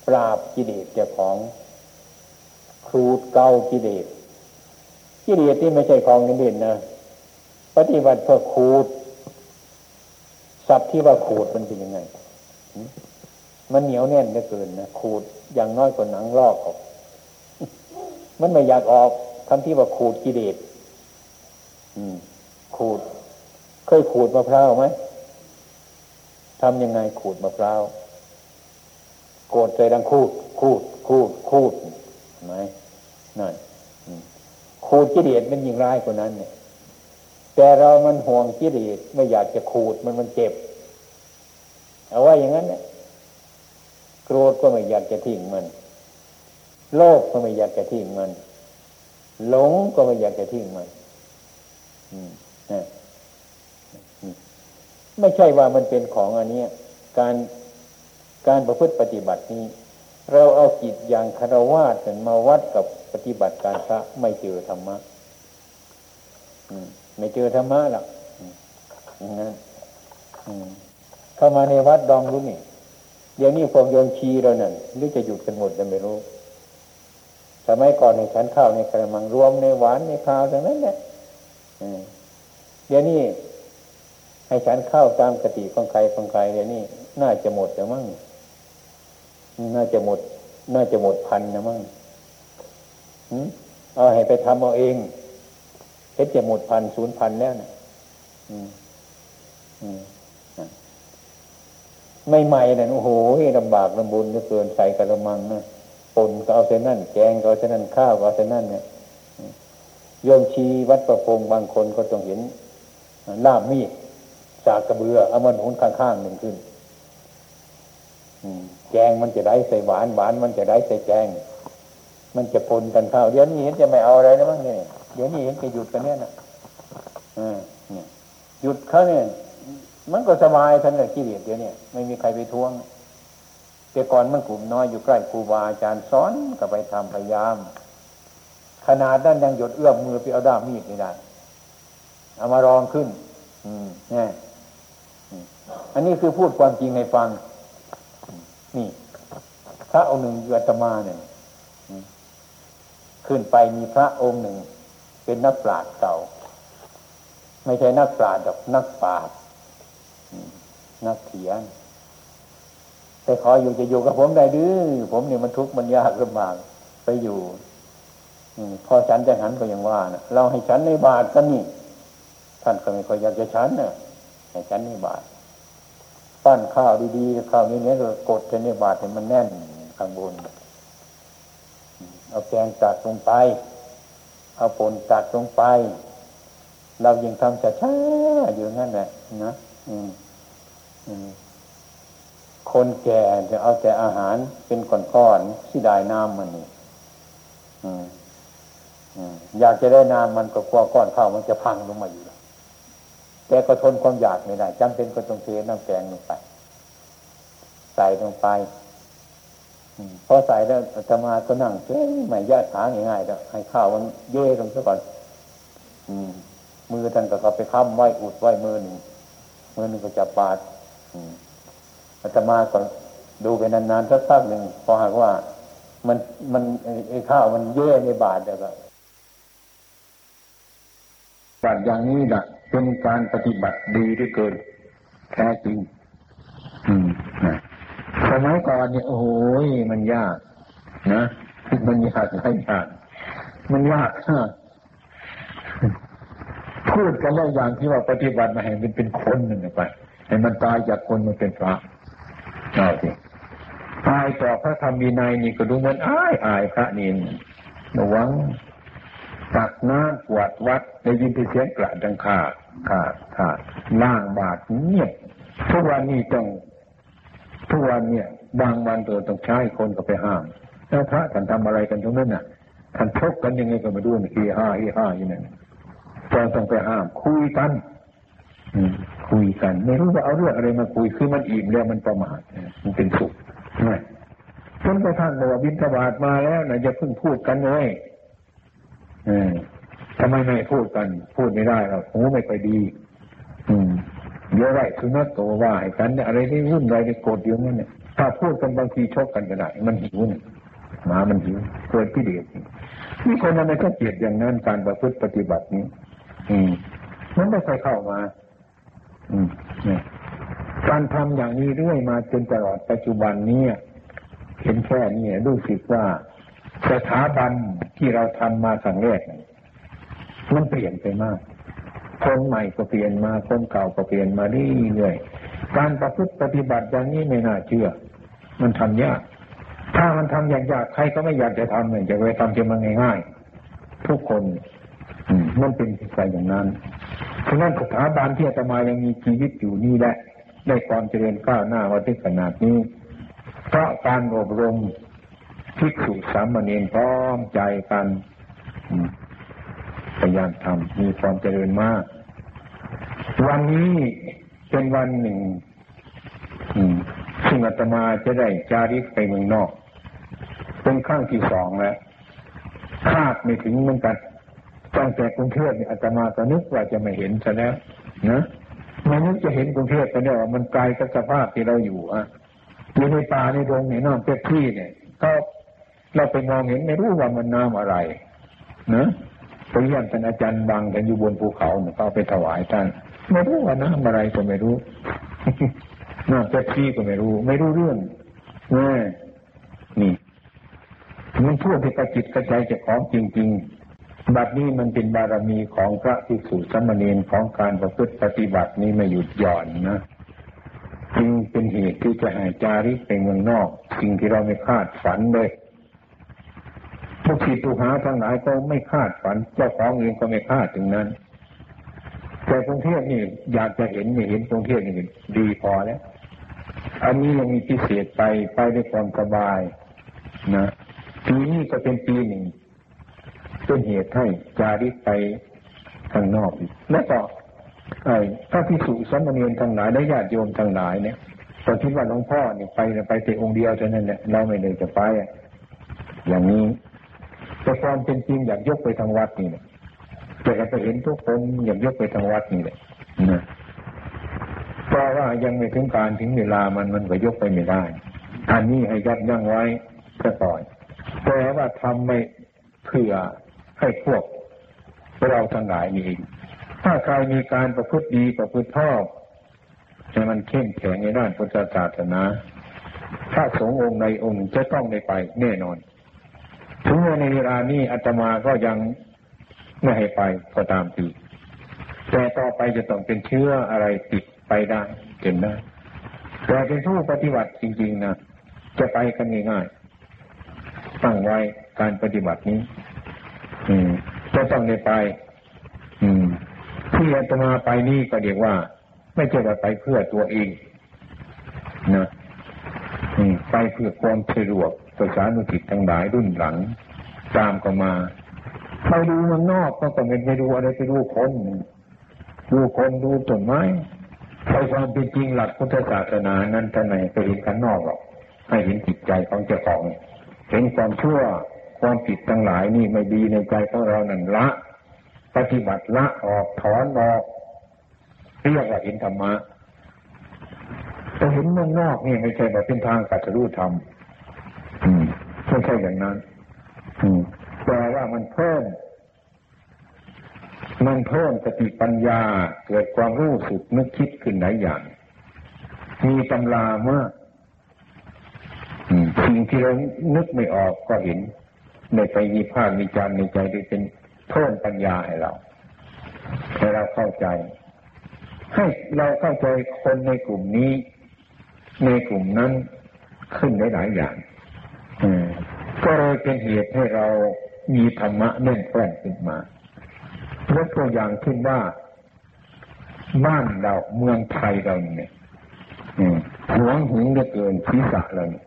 Speaker 1: ปราบกิเลสเจ้าของครูดเกากิเลสกิเลสที่ไม่ใช่ของเด่นนะ ปฏิบัติเพื่อขูดสับที่ว่าขูดมันเป็นยังไง มันเหนียวแน่นเหลือเกินนะขูดอย่างน้อยกว่าหนังลอกออก มันไม่อยากออกคำที่ว่าขูดกิเลสขูด เคยขูดมะพร้าวไหมทำยังไงขูดมะพร้าวโกดใจดังขูดขูดขูดขูดไหมนั่นขูดกิเลสมันยิ่งร้ายกว่านั้นเนี่ย แต่เรามันห่วงกิเลสไม่อยากจะขูดมันมันเจ็บ เอาไว่าอย่างนั้นเนี่ยโกรธก็ไม่อยากจะทิ้งมัน โลภก็ไม่อยากจะทิ้งมัน หลงก็ไม่อยากจะทิ้งมันไม่ใช่ว่ามันเป็นของอันนี้การการประพฤติปฏิบัตินี้ เราเอาจิตอย่างคารวะมาวัดกับปฏิบัติการพระไม่เจอธรรมะ ไม่เจอธรรมะหรอกนะเข้ามาในวัดดองรู้นี่เดี๋ยวนี้พวกโยมชีเราเนี่ยหรือจะหยุดกันหมดจะไม่รู้สมัยก่อนในชั้นข้าวในกระมังรวมในหวานในข้าวทั้งนั้นแหละเดี๋ยวนี้ให้ฉันข้าวตามกติของใครของใครเดี๋ยวนี้น่าจะหมดแล้วมั้งน่าจะหมด น่าจะหมดพันนะมั้งเอาให้ไปทำเอาเอง เฮ็ดจะหมดพันศูนย์พันแล้วนะไม่ใหม่นะโอ้โหลำบากลำบุญเหลือเกินใส่กระมังนะปนก็เอาเส้นนั่นแกงก็เอาเส้นนั่นข้าวก็เอาเส้นนั่นเนี่ยโยมชีวัดประพงบางคนก็ต้องเห็นล่ามมีดจากกระเบือเอามันหุนข้างๆหนึ่งขึ้นแกงมันจะได้ใส่หวานหวานมันจะได้ใส่แกง มันจะปนกันข้าวเดี๋ยวนี้เห็นจะไม่เอาอะไรนะมั้งเนี่ย เดี๋ยวนี้เห็นจะหยุดกันเนี่ยนะหยุดเขาเนี่ย มันก็สบายท่านเลยขี้เกียจเดี๋ยวนี้ไม่มีใครไปทวง แต่ก่อนมันกลุ่มน้อยอยู่ใกล้ครูบาอาจารย์สอนก็ไปทำพยายาม ขนาดนั้นยังหยดเอื้อมมือไปเอาด้ามมีดไม่ได้เอามารองขึ้น อืมเนี่ยอันนี้คือพูดความจริงให้ฟัง นี่พระองค์หนึ่งอยู่อัตมาเนี่ยขึ้นไปมีพระองค์หนึ่ง เป็นนักปราชญ์เก่า ไม่ใช่นักปราชญ์ดอกนักปราชญ์นักเขียนแต่ขออยู่จะอยู่กับผมได้ดื้อผมเนี่ยมันทุกข์มันยากลำบากไปอยู่พอฉันจะหันก็ยังว่านะเราให้ฉันในบาทก็นี่ท่านก็ไม่ค่อยอยากจะฉันเนะให้ฉันในบาทปั้นข้าวดีๆข้าวนี้เนี้ยก็กดในบาทให้มันแน่นข้างบนเอาแกงตัดลงไป เอาปนตัดลงไป เรายังทำช้าๆอยู่นั่นแหละนะอืมอืมคนแก่จะเอาแต่อาหารเป็นก้อนๆที่ได้น้ำมันนี่อยากจะได้น้ำมันก็กลัวก้อนข้าวมันจะพังลงมาอยู่แต่ก็ทนความอยากไม่ได้จำเป็นก็ต้องเทน้ำแกงลงไป ใส่ลงไป พอใส่แล้วธรรมาก็นั่งเฉยไม่ยาดขาง่ายๆแล้วให้ข้าวมันเย่ลงซะก่อนมือท่านก็เขาไปค้ำไว้อุดไว้มือหนึ่งมือหนึ่งก็จะปาดอาตมาก็ดูไปนานๆสักพักหนึ่งพอหากว่า มันมันไอ้ข้าวมันเย่ในบาทแล้วก็บาทอย่างนี้นะเป็นการปฏิบัติดีที่เกินแท้จริง อืมนะ สมัยก่อนเนี่ยโอ้โหมันยาก นะมันยากหลายอย่างมันยากฮะพูดกันแล้วอย่างที่ว่าปฏิบัติมาให้มันเป็นคนหนึ่งไปให้มันตายจากคนมันเป็นพระเอาสิตายต่อพระธรรมวินัยนี่ก็ดูเหมือนอายอายพระนี่ระวังตักน้ำกวาดวัดได้ยินเสียงกระดังขาดขาดขาดล่างบาดเงียบทุกวันนี้ต้อง ทุกวันเนี่ยบางวันตัวต้องใช้คนก็ไปห้ามแล้วพระท่านทำอะไรกันตรงนั้นน่ะท่านชกกันยังไงก็มาดูนี่ฮีห้าฮีห้าอย่างนั้นเราต้องไปห้าม คุยกันคุยกัน ไม่รู้ว่าเอาเรื่องอะไรมาคุยคือมันอิ่มแล้วมันประมาทมันเป็นสุขนะจนกระทั่งบอกว่าบินทบาทมาแล้วนะจะเพิ่งพูดกันเลยทำไมไม่พูดกัน พูดไม่ได้หรอกหูไม่ค่อยดี อืม เดี๋ยอะไรคือนักตัวว่าให้กันอะไรที่วุ่นวายที่โกรธอยู่นั่นเนี่ยถ้าพูดกันบางทีชกกันก็ได้ มันหิวเนี่ยหมามันหิวเกิดที่เดียดนี่คนนั้นก็เกลียดอย่างนั้นการประพฤติปฏิบัตินี้อืมมันไม่เคยเข้ามา อืมเนี่ยการทำอย่างนี้เรื่อยมาจนตลอดปัจจุบันนี้เห็นแค่นี้รู้สึกว่าสถาบันที่เราทำมาครั้งแรกมันเปลี่ยนไปมาก คนใหม่ก็เปลี่ยนมาคนเก่าก็เปลี่ยนมาเรื่อยๆการประพฤติปฏิบัติอย่างนี้ไม่น่าเชื่อ มันทำยาก ถ้ามันทำยากๆใครก็ไม่อยากจะทำเนี่ยจะไปทำจะมันง่ายๆทุกคนมันเป็นสิใจอย่างนั้นฉะนั้นสถาบันที่อาตมายังมีชีวิตอยู่นี่แหละได้ความเจริญก้าวหน้ามาถึงขนาดนี้ เพราะการอบรมภิกษุสามเณรพร้อมใจกันพยายามทำมีความเจริญมาก วันนี้เป็นวันหนึ่งซึ่งอาตมาจะได้จาริกไปเมืองนอก เป็นครั้งที่สองแล้วคาดไม่ถึงเหมือนกันตั้งแต่กรุงเทพเนี่ยอาตมาก็นึกว่าจะไม่เห็นซะแล้วนะมันนึกจะเห็นกรุงเทพไปเนี่ยมันไกลกับสภาพที่เราอยู่อะ
Speaker 2: อยู่ในป่าในดงในน้ำเป๊ปซี่เนี่ยก็เราไปมองเห็นไม่รู้ว่ามันน้ำอะไรเนะไปเยี่ยมท่านอาจารย์บางกันอยู่บนภูเขาเนี่ยเขาไปถวายท่าน ไม่รู้ว่าน้ำอะไรก็ไม่รู้น้ำเป๊ปซี่ก็ไม่รู้ ไม่รู้เรื่องน่นี่มันพูดที่กระจิตกระใจจะของจริง ๆ บัดนี้มันเป็นบารมีของพระภิกษุสมณีนของการประพฤติปฏิบัตินี้ไม่หยุดหย่อนนะจึงเป็นเหตุที่จะห้จาริกไปเมืองนอก สิ่งที่เราไม่คาดฝันเลยทุกสิทุหาทั้งหลายก็ไม่คาดฝัน เจ้าของเองก็ไม่คาดถึงนั้น แต่กรุงเทพนี่อยากจะเห็นไม่เห็นกรุงเทพนี่ดีพอแล้ว อันนี้ยังมีพิเศษไปไปด้วยความสบายนะปีนี้ก็เป็นปีหนึ่งเป็นเหตุให้จาริกไปข้างนอกอีกและก็ไอ้พระพิสุสมณีนทั้งหลายและญาติโยมทั้งหลายเนี่ยตอนคิดว่าหลวงพ่อเนี่ยไปไปแต่องค์เดียวเท่านั้นแหละเราไม่เลยจะไปอย่างนี้แต่ความเป็นจริงอยากยกไปทางวัดนี่แหละ แต่ไปเห็นทุกคนอย่ากยกไปทางวัดนี่แหละนะเพราะว่ายังไม่ถึงการถึงเวลามันมันก็ยกไปไม่ได้ อันนี้ให้ยัดยั้งไว้ซะก่อนแต่ว่าทำไม่เพื่อให้พวกเราทั้งหลายนี่เองถ้าใครมีการประพฤติดีประพฤติชอบให้มันเข้มแข็งในด้านพุทธศาสนา ถ้าสงองค์ในองค์จะต้องได้ไปแน่นอน ถึงในเวลานี้อาตมาก็ยัง ไม่ให้ไปก็ตามทีแต่ต่อไปจะต้องเป็นเชื้ออะไรติดไปได้เห็นได้แต่เป็นผู้ปฏิบัติจริงๆนะจะไปกันง่ายๆตั้งไว้การปฏิบัตินี้ อืมจะต้องได้ไป อืมที่อาตมาไปนี่ก็เรียกว่า ไม่ใช่ว่าไปเพื่อตัวเองนะไปเพื่อความสะดวกประสานุกิจทั้งหลายรุ่นหลัง ตามก็มา ไปดูมันนอกก็ก็ไม่ไปดูอะไรไปดูคน ดูคนดูต้นไม้ใครความเป็นจริงหลักพุทธศาสนานั้นท่านไหนไปเห็นข้างนอกหรอกให้เห็นจิตใจของเจ้าของเห็นความชั่วความผิดทั้งหลายนี่ไม่ดีในใจของเรานั่นละ ปฏิบัติละออกถอนออกเรียกว่าเห็นธรรมะแต่เห็นเมืองนอกนี่ไม่ใช่แบบเป็นทางกัตรู้ธรรมไม่ใช่อย่างนั้น อืม แต่ว่ามันเพิ่ม มันเพิ่มสติปัญญาเกิดความรู้สึกนึกคิดขึ้นหลายอย่าง มีตำรามากสิ่งที่เรานึกไม่ออกก็เห็นในไปมีภาคมีจารในใจได้เป็นเพิ่มปัญญาให้เราให้เราเข้าใจ ให้เราเข้าใจคนในกลุ่มนี้ ในกลุ่มนั้นขึ้นได้หลายอย่างก็เลยเป็นเหตุให้เรา มีธรรมะแน่นแฟ้นขึ้นมายกตัวอย่างขึ้นว่าบ้านเราเมืองไทยเราเนี่ยหวงหึงเหลือเกินศีรษะเราเนี่ย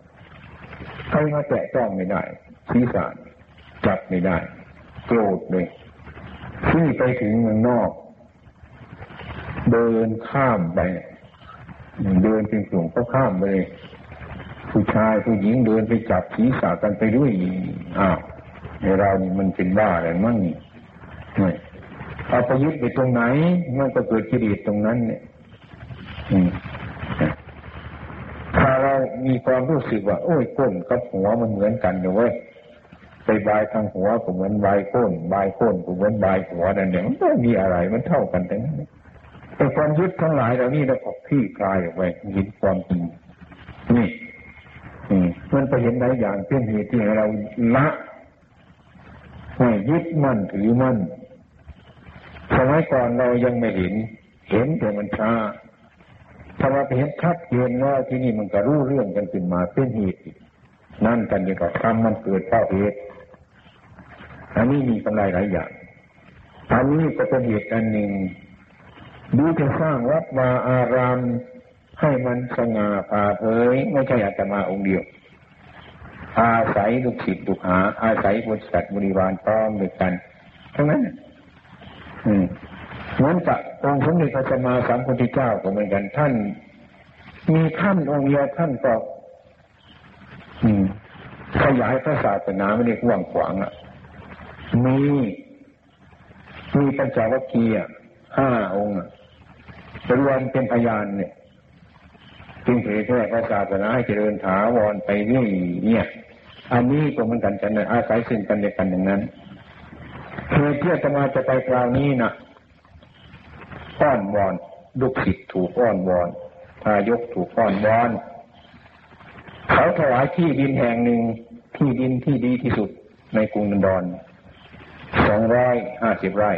Speaker 2: ใครมาแตะต้องไม่ได้ศีรษะจับไม่ได้ โกรธเลยที่ไปถึงเมืองนอก เดินข้ามไปเดินเป็นกลุ่มก็ข้ามไปเลยผู้ชายผู้หญิงเดินไปจับศีรษะกันไปด้วยอ้าว เรานี่มันเป็นบ้าอะไรมั่งนี่เอาไปยึดไปตรงไหนมันก็เกิดกิเลสตรงนั้นเนี่ยถ้าเรามีความรู้สึกว่า โอ้ยก้นกับหัวมันเหมือนกันเว้ยไปบายทางหัวก็เหมือนบายก้นบายก้นก็เหมือนบายหัวนั่นเองมันไม่มีอะไรมันเท่ากันทั้งนั้นแต่ความยึดทั้งหลายเหล่านี้เราก็ขี้คลายออกไปเห็นความจริงนี่มันไปเห็นหลายอย่างเป็นเหตุที่เราละ ไม่ยึดมั่นถือมั่นสมัยก่อนเรายังไม่เห็น เห็นแต่มันช้าถ้าว่าไปเห็นชัดเจนว่าที่นี่มันก็รู้เรื่องกันขึ้นมาเป็นเหตุนั่นกันเดียวกับคำมันเกิดเพราะเหตุอันนี้มีกำไรหลายอย่างอันนี้ก็เป็นเหตุอันหนึ่งดูจะสร้างวัดวาอารามให้มันสง่าผ่าเผยไม่ใช่อาตมาองค์เดียว อาศัยลูกศิษย์ลูกหา อาศัยบริษัทบริวารต้อมด้วยกันทั้งนั้นอืมเหมือนกับองค์สมเด็จพระสัมมาสัมพุทธเจ้าก็เหมือนกันท่าน มีท่านองค์เดียวท่านก็ขยายพระศาสนาไม่ได้กว้างขวางอะมีมีปัญจวัคคีย์ห้าองค์รวมเป็นพยานเนี่ยจึงเผยแพร่พระศาสนาให้เจริญถาวรไปเรื่อยเนี่ย อันนี้ก็เหมือนกันกันนะอาศัยซึ่งกันและกันอย่างนั้นเหตุที่จะมาจะไปคราวนี้นะอ้อนวอนลูกศิษย์ถูกอ้อนวอนทายกถูกอ้อนวอนเขาถวายที่ดินแห่งหนึ่งที่ดินที่ดีที่สุดในกรุงนันดอนสองร้อยห้าสิบไร่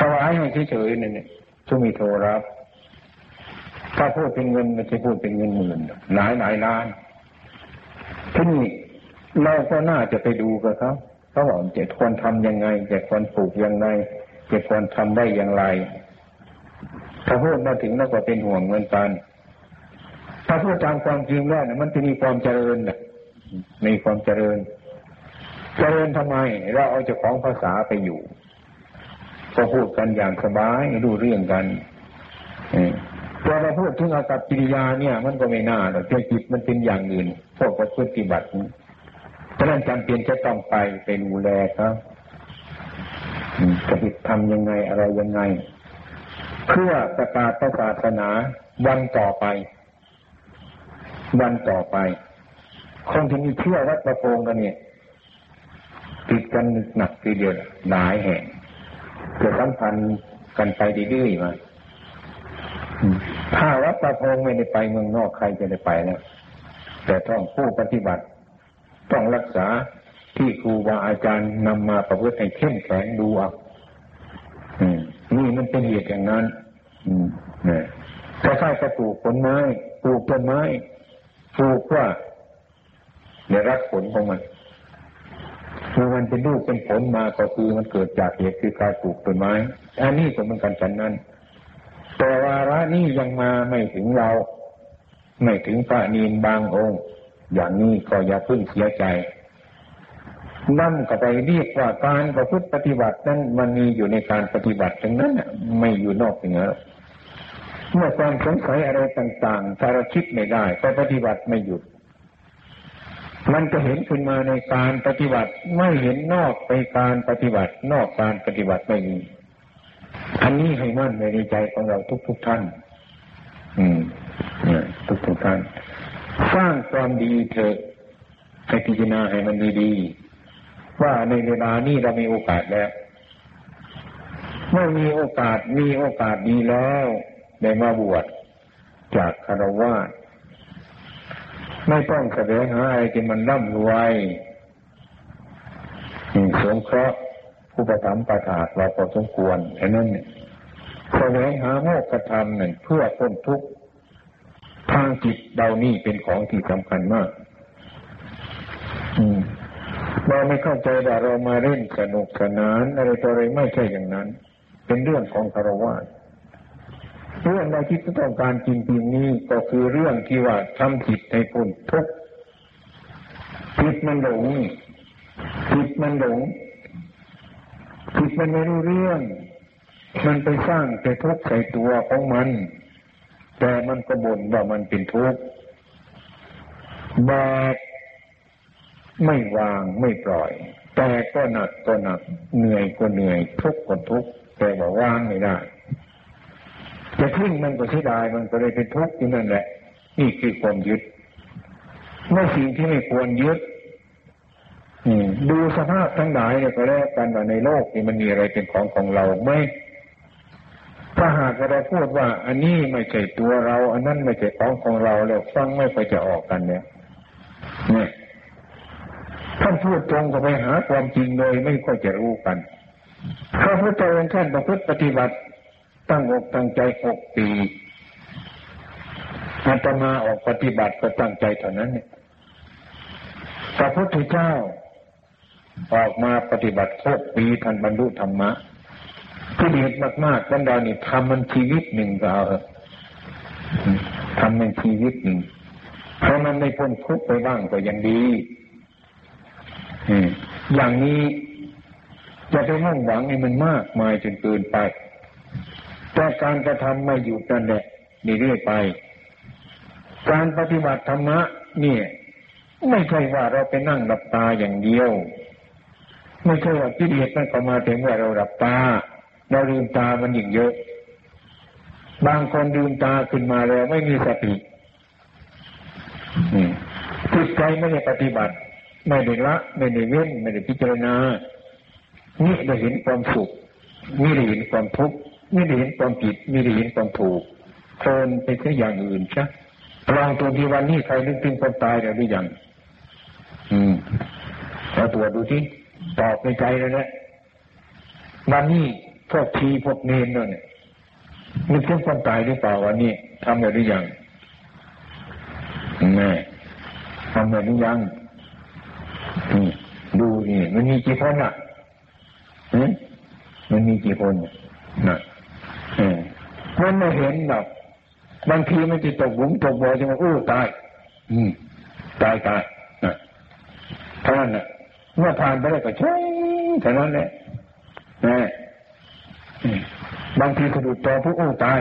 Speaker 2: ถวายให้เฉยๆนั่นเนี่ยทุมีโทรรับ ถ้าพูดเป็นเงินมันจะพูดเป็นเงินหมื่นหลายหลายล้านที่นี่ เราก็น่าจะไปดูกับเขาเขาบอกจะควรทำยังไงจะควรปลูกยังไงจะควรทำได้อย่างไรถ้าพูดมาถึงแล้วก็เป็นห่วงเงินกันถ้าพูดตามความจริงแล้วเนี่ยมันจะมีความเจริญนะมีความเจริญ เจริญทำไม เราเอาเจ้าของภาษาไปอยู่ ก็พูดกันอย่างสบายดูเรื่องกันพอเราพูดถึงอากับกิริยาเนี่ย มันก็ไม่น่าหรอกแต่จิตมันเป็นอย่างอื่นพวกปฏิบัติะนั้นจำเป็นจะต้องไปเป็นดูแลครับจะติดทำยังไงอะไรยังไง เพื่อประกาศศาสนาวันต่อไป วันต่อไปคนที่มีเชื่อวัดประโพงกันเนี่ยติดกันหนักทีเดียวหลายแห่งจะสัมพันธ์กันไปดื้อๆมาถ้าวัดประโพงไม่ได้ไปเมืองนอกใครจะได้ไปนะแต่ต้องผู้ปฏิบัติ ต้องรักษาที่ครูบาอาจารย์นำมาประพฤติให้เข้มแข็งดูอะนี่มันเป็นเหตุอย่างนั้นอืมเนี่ยถ้าใครจะปลูกผลไม้ปลูกต้นไม้ปลูกว่าได้รับผลของมันเมื่อมันเป็นลูกเป็นผลมาก็คือมันเกิดจากเหตุคือการปลูกต้นไม้อันนี้ก็เหมือนกันฉันนั้น แต่วาระนี้ยังมาไม่ถึงเรา ไม่ถึงพระนีนบางองค์ อย่างนี้ก็อย่าพึ่งเสียใจนั่นก็ไปเรียกว่าการประพฤติปฏิบัตินั้นมันมีอยู่ในการปฏิบัติทั้งนั้นไม่อยู่นอกเหนือเมื่อความสงสัยอะไรต่างๆถ้าเราคิดไม่ได้ก็ปฏิบัติไม่หยุด มันจะเห็นขึ้นมาในการปฏิบัติไม่เห็นนอกไปการปฏิบัติ นอกการปฏิบัติไม่มี อันนี้ให้มั่นในใจของเราทุกๆทท่าน อืมทุกๆทท่าน สร้างความดีเถอะให้พิจารณาให้มันดีๆว่าในเวลานี้เรามีโอกาสแล้วเมื่อมีโอกาสมีโอกาสดีแล้วได้มาบวชจากคารวะไม่ต้องแสดงหาอะไรที่มันร่ำรวยสงเคราะห์ผู้ประทับประทาดเราพอสมควรแค่นั้นเนี่ยแสดงหาโมกขธรรมหนึ่งเพื่อพ้นทุกข์ ทางจิตเรานี่เป็นของที่สำคัญมากเราไม่เข้าใจว่าเรามาเล่นสนุกสนานอะไรต่ออะไรไม่ใช่อย่างนั้น เป็นเรื่องของคารวะเรื่องเราคิดต้องการจริงๆนี้ก็คือเรื่องที่ว่าทำจิตให้พ้นทุกข์จิตมันหลงจิตมันหลงจิตมันไม่รู้เรื่อง มันไปสร้างแต่ทุกข์ใส่ตัวของมัน แต่มันก็บ่นว่ามันเป็นทุกข์แบาปไม่วางไม่ปล่อย แต่ก็หนักก็หนัก เหนื่อยก็เหนื่อย ทุกข์ก็ทุกข์แต่ว่าวางไม่ได้จะทิ้งมันก็เสียดายมันก็เลยเป็นทุกข์อยู่นั่นแหละ นี่คือความยึดเมื่อสิ่งที่ไม่ควรยึดดูสภาพทั้งหลายเนี่ยก็แล้วกันว่าในโลกนี่มันมีอะไรเป็นของของเราไหม ถ้าหากเราพูดว่า อันนี้ไม่ใช่ตัวเรา อันนั้นไม่ใช่ของของเราแล้วฟังไม่ค่อยจะออกกันเนี่ยเนี่ยท่านพูดตรงก็ไปหาความจริงโดยไม่ค่อยจะรู้กันพระพุทธองค์ท่านประพฤติปฏิบัติตั้งอกตั้งใจหกปีอาตมาออกปฏิบัติก็ตั้งใจเท่านั้นเนี่ยพระพุทธเจ้าออกมาปฏิบัติหกปีท่านบรรลุธรรมะ ที่เด็ดมากๆบรรดานี่ทำมันชีวิตหนึ่งก็เอาทำมันชีวิตหนึ่งเพราะมันไม่พ้นทุกข์ไปบ้างก็ยังดีอย่างนี้จะไปมุ่งหวังให้มันมากมายจนเกินไป แต่การกระทำไม่หยุดนั่นแหละนี่เรื่อยไป การปฏิบัติธรรมะเนี่ย ไม่ใช่ว่าเราไปนั่งหลับตาอย่างเดียว ไม่ใช่ว่ากิเลสมันเข้ามาถึงว่าเราหลับตา เราลืมตามันยิ่งเยอะ บางคนลืมตาขึ้นมาแล้วไม่มีสติจิตใจไม่ได้ปฏิบัติ ไม่ได้ละ ไม่ได้เว้น ไม่ได้พิจารณา นี่ได้เห็นความสุขนี่ได้เห็นความทุกข์นี่ได้เห็นความผิดนี่ได้เห็นความถูกเพลินไปแค่อย่างอื่นใช่ลองตัวที่วันนี้ใครนึกถึงความตายแล้วหรือยังอืมเราตรวจดูที่ตอบในใจเลยนะวันนี้ พวกทีพวกเนนเนี่ยนึกถึงความตายหรือเปล่าวันนี้ทำแบบหรือยังแม่ทำแบบหรือยังนี่ดูนี่มันมีกี่คนอะมันมีกี่คนนะมันไม่เห็นหรอกบางทีมันจะตกหลุมตกบ่อจะมาอู้ตาย อืม ตายตายนะเท่านั้นแหละเมื่อผ่านไปแล้วก็ช่เท่านั้นแหละนะ บางทีกระดูกตอผู้อู้ตาย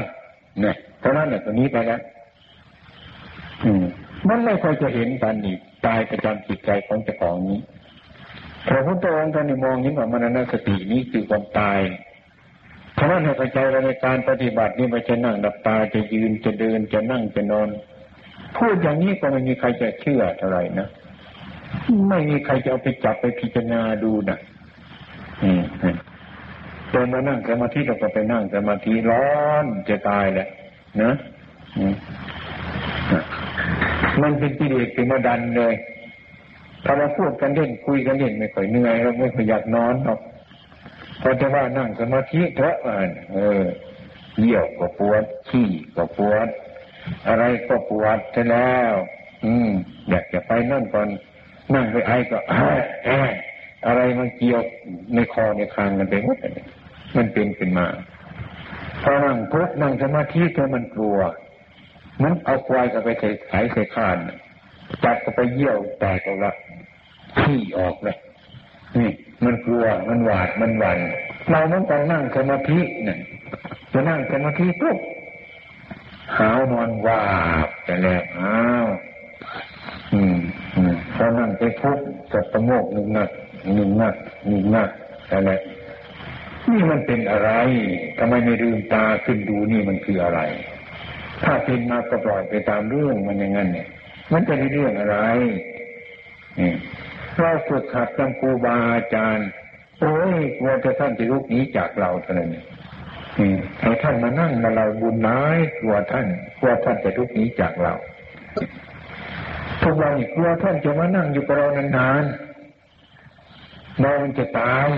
Speaker 2: เนี่ยเท่าะนั้นแหละตัวนี้ไปแล้วมันไม่ค่อยจะเห็นกันนี่ตายประจำจิตใจของเจ้าของนี้พระพุทธองค์ท่านมองนี้ว่ามรณสตินี้คือความตายเพราะนั้นให้เข้าใจในการปฏิบัตินี่มันจะนั่งดับตาจะยืนจะเดินจะนั่งจะนอน พูดอย่างนี้ก็ไม่มีใครจะเชื่อเท่าไหร่นะไม่มีใครจะเอาไปจับไปพิจารณาดูนะอืม เดินมานั่งสมาธิเราก็ไปนั่งสมาธิร้อนจะตายแหละนะมันเป็นกิเลสเป็นมาดันเลยถ้าเราพูดกันเล่นคุยกันเล่นไม่ค่อยเหนื่อยเราไม่ค่อยอยากนอนหรอกพอจะว่านั่งสมาธิเถอะเออเยี่ยวก็ปวดขี้ก็ปวด อะไรก็ปวดใช่แล้ว อืมอยากจะไปนั่นก่อนนั่งไปไอก็อะไรมันเกี่ยวในคอในคางกันไปหมด มันเป็นขึ้นมาพอนั่งพุทนั่งสมาธิเธอมันกลัว มันเอาควายก็ไปใส่ไขใส่ข้านจัดก็ไปเยี่ยวแตกออกละขี้ออกเลยนี่ มันกลัวมันหวาดมันหวั่นเราต้องการนั่งสมาธิเนี่ยจะนั่งสมาธิปุ๊บหาวนอนวาบแต่แล้วอ้าวอืมอืมพอนั่งไปพุบจะประโมกหนึ่งนักหนึ่งนักหนึ่งนักแต่แล้ว นี่มันเป็นอะไรทำไมไม่ลืมตาขึ้นดูนี่มันคืออะไร ถ้าเป็นมาก็ปล่อยไปตามเรื่องมันอย่างนั้นเนี่ย มันจะได้เรื่องอะไรเราฝึกหัดตั้งครูบาอาจารย์โอ้ยกลัวจะท่านจะลุกหนีจากเราเท่านั้นให้ท่านมานั่งมาเราบุญน้ายกลัวท่านกลัวท่านจะลุกหนีจากเราทุกวันนี้กลัวท่านจะมานั่งอยู่กับเรานานๆนอนจะตาย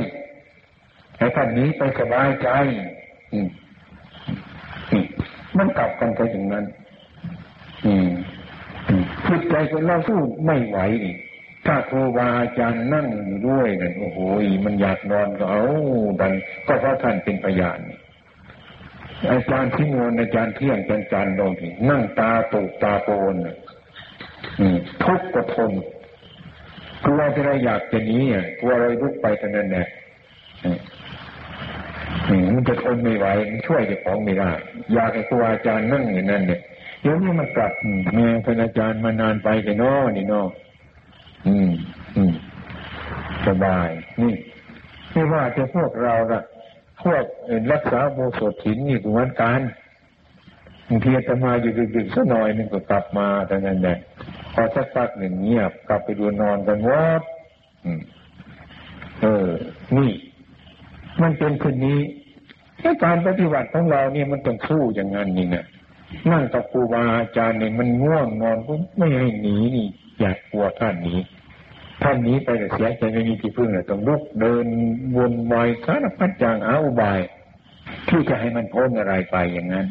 Speaker 2: ให้ท่านนี้ไปสบายใจมันกลับกันไปอย่างนั้นจิตใจของเราสู้ไม่ไหวอีกถ้าครูบาอาจารย์นั่งอยู่ด้วยนั่นโอ้โหมันอยากนอนก็เอาดันก็เพราะท่านเป็นพยานอาจารย์ที่งวนอาจารย์เที่ยงอาจารย์จันโดนที่นั่งตาตูตาโปนทุกข์ก็ทนกลัวที่เราอยากจะนี้อะกลัวเราลุกไปเท่านั้นแหละ มันจะทนไม่ไหวมันช่วยเจ้าของไม่ได้อยากให้ครูอาจารย์นั่งอย่างนั้นเนี่ยเดี๋ยวนี้มันกลับแม่เป็นอาจารย์มานานไปกันนอนี่นออืม อืมสบาย นี่ไม่ว่าจะพวกเราละพวกรักษาโมสถถินนี่เหมือนกันบางทีจะมาอยู่ดึกๆสักหน่อยนึงก็กลับมาแต่นั้นแหละพอสักพักหนึ่งเงียบ กลับไปดูนอนกันวัดเออ นี่ มันเป็นคนนี้แค่การปฏิบัติของเราเนี่ยมันต้องสู้อย่างนั้นนี่นะนั่งกับครูบาอาจารย์เนี่ยมันง่วงนอนก็ไม่ให้หนีนี่ อยากกลัวท่านนี้ท่านนี้ไปแต่เสียใจไม่มีที่พึ่งเลยต้องลุกเดินวนวายสารพัดอย่างอาอุบาย ที่จะให้มันพ้นอะไรไปอย่างนั้น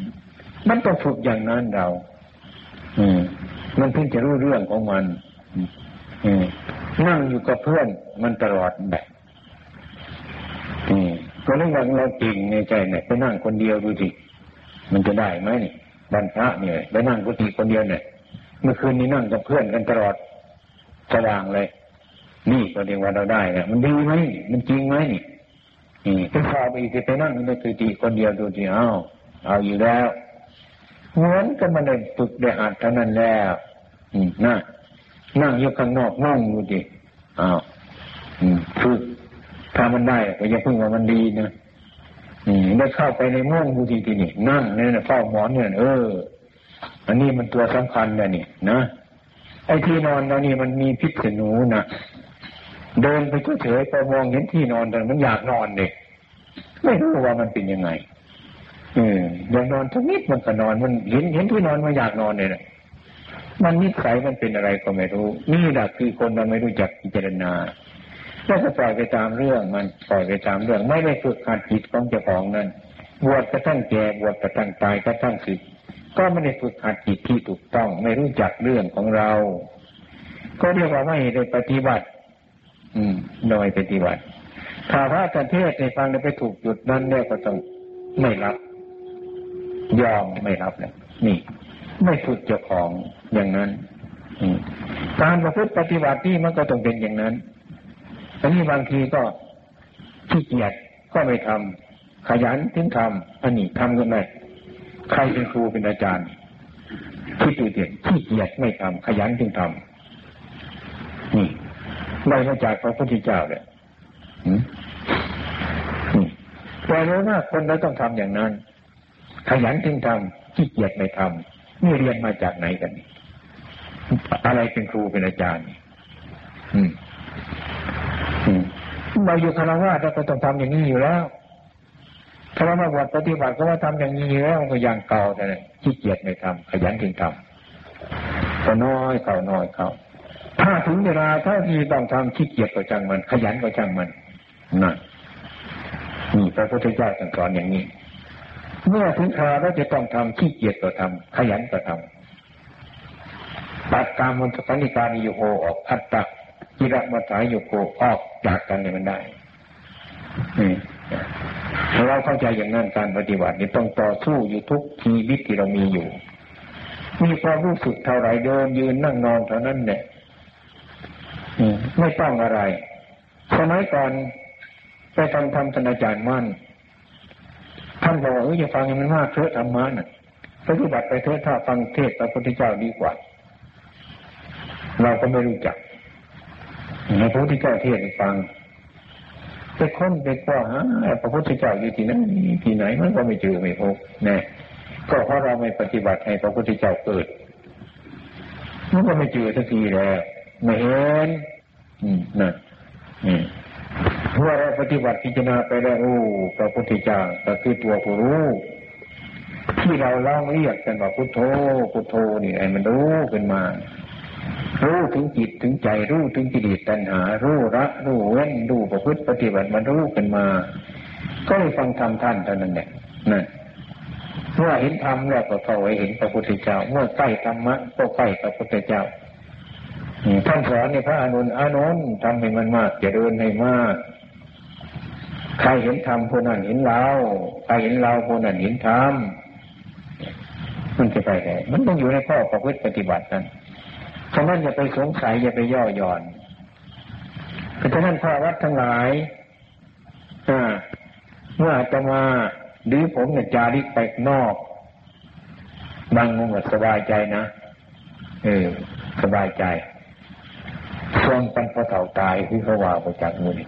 Speaker 2: มันต้องฝึกอย่างนั้นเรา อืม มันเพิ่งจะรู้เรื่องของมัน อืมนั่งอยู่กับเพื่อนมันตลอดแบบ ก็เรื่องเราเก่งในใจเนี่ยไปนั่งคนเดียวดูสิมันจะได้ไหมนี่บรรพะเนี่ยไปนั่งกุฏิคนเดียวเนี่ยเมื่อคืนนี้นั่งกับเพื่อนกันตลอดสว่างเลย นี่ก็เรียกว่าเราได้เนี่ยมันดีไหมมันจริงไหมนี่นี่ถ้าสอบอีกไปนั่งในกุฏิคนเดียวดูสิเอาเอาอยู่แล้วเหมือนกับมันได้ฝึกได้อ่านเท่านั้นแล้วนั่งนั่งอยู่ข้างนอกนั่งดูดิอ้าวฝึก ถ้ามันได้ก็อย่าพึ่งว่ามันดีนะอืมได้เข้าไปในม่วงดูทีทีนี่นั่งเนี่ยเฝ้าหมอนเนี่ยเออ อันนี้มันตัวสำคัญเลยนี่นะไอ้ที่นอนเรานี่มันมีพิษหนูนะเดินไปเฉยๆพอมองเห็นที่นอนแต่มันอยากนอนเด็ไม่รู้ว่ามันเป็นยังไงเอออยากนอนทั้งนิดมันก็นอนมันเห็นเห็นที่นอนมันอยากนอนเลยนะมันนิสัยมันเป็นอะไรก็ไม่รู้ นี่แหละคือคนเราไม่รู้จักพิจารณา ก็จะปล่อยไปตามเรื่องมันปล่อยไปตามเรื่อง ไม่ได้ฝึกหัดจิตของเจ้าของนั้นบวชกระทั่งแก่บวชกระทั่งตายกระทั่งสิก็ไม่ได้ฝึกหัดจิตที่ถูกต้อง ไม่รู้จักเรื่องของเรา ก็เรียกว่าไม่ได้ปฏิบัติ อืมโดยปฏิบัติถ้าพระประเทศในฟังไปถูกจุดนั้นเนี่ยก็ต้องไม่รับ ยอมไม่รับเลยนี่ ไม่ฝึกเจ้าของอย่างนั้นการประพฤติปฏิบัติที่มันก็ต้องเป็นอย่างนั้น อันนี้บางทีก็ขี้เกียจก็ไม่ทำขยันถึงทำอันนี้ทำกันได้ใครเป็นครูเป็นอาจารย์คิดดูเด็กขี้เกียจไม่ทำขยันจึงทำนี่ได้มาจากพระพุทธเจ้าเลยแต่รู้ว่าคนเราต้องทำอย่างนั้น ขยันจึงทำขี้เกียจไม่ทำนี่เรียนมาจากไหนกัน อะไรเป็นครูเป็นอาจารย์ อืม เราอยู่คารวะเราก็ต้องทำอย่างนี้อยู่แล้วถ้าเรามาบวชปฏิบัติก็ว่าทำอย่างนี้แล้วก็อย่างเก่าแต่ขี้เกียจไม่ทำขยันถึงทำก็น้อยเก่าน้อยเก่าถ้าถึงเวลาถ้าที่ต้องทำขี้เกียจก็จังมัน ขยันก็จังมันนั่นนี่พระพุทธเจ้าสอนอย่างนี้เมื่อถึงคราวเราจะต้องทำขี้เกียจก็ทำขยันก็ทำตัดกามมันสนิการิโยโหออกอัตตะ กิรมัฐายโยโกออกจากกันเนี่ยมันได้เราเข้าใจอย่างนั้นการปฏิบัตินี่ต้องต่อสู้อยู่ทุกชีวิตที่เรามีอยู่ มีความรู้สึกเท่าไรเดินยืนนั่งนอนเท่านั้นเนี่ยไม่ต้องอะไรสมัยก่อนไปทำธรรมอาจารย์มั่นท่านบอกว่าเอออย่าฟังมันมากเถอะธรรมะน่ะปฏิบัติไปเถอะถ้าฟังเทศพระพุทธเจ้าดีกว่า เราก็ไม่รู้จัก ในพระพุทธเจ้าเทศให้ฟังไปค้นไปกว่าฮะพระพุทธเจ้าอยู่ที่นั่นที่ไหนมันก็ไม่เจอไม่พบแน่ก็เพราะเราไม่ปฏิบัติให้พระพุทธเจ้าเกิดมันก็ไม่เจอสักทีแล้วไม่เห็นอืมนะเมื่อเราปฏิบัติพิจารณาไปแล้วโอ้พระพุทธเจ้าก็คือตัวผู้รู้ที่เราเล่าเรียกกันว่าพุทโธพุทโธนี่ไอ้มันรู้ขึ้นมา รู้ถึงจิตถึงใจรู้ถึงกิเลสตัณหา รู้ละรู้เว้นรู้ประพฤติปฏิบัติมันรู้กันมา ก็เลยฟังธรรมท่านเท่านั้นแหละนั่นเมื่อเห็นธรรมแล้วก็เข้าไปเห็นพระพุทธเจ้า เมื่อใกล้ธรรมะก็ใกล้พระพุทธเจ้าท่านสอนในพระอนุนอนุนทำให้มันมากจะเดินให้มาก ใครเห็นธรรมคนนั้นเห็นเราใครเห็นเราคนนั้นเห็นธรรมมันจะไปไหนมันต้องอยู่ในข้อประพฤติปฏิบัตินั้น ฉะนั้นอย่าไปสงสัยอย่าไปย่อหย่อนเพราะฉะนั้นพระวัดทั้งหลายเมื่อจะมาหรือผมเนี่ยจาริกไปนอกบางงงสบายใจนะเออสบายใจช่วงปันพระเถ่าตายที่เขาว่าประจักษ์มือนี่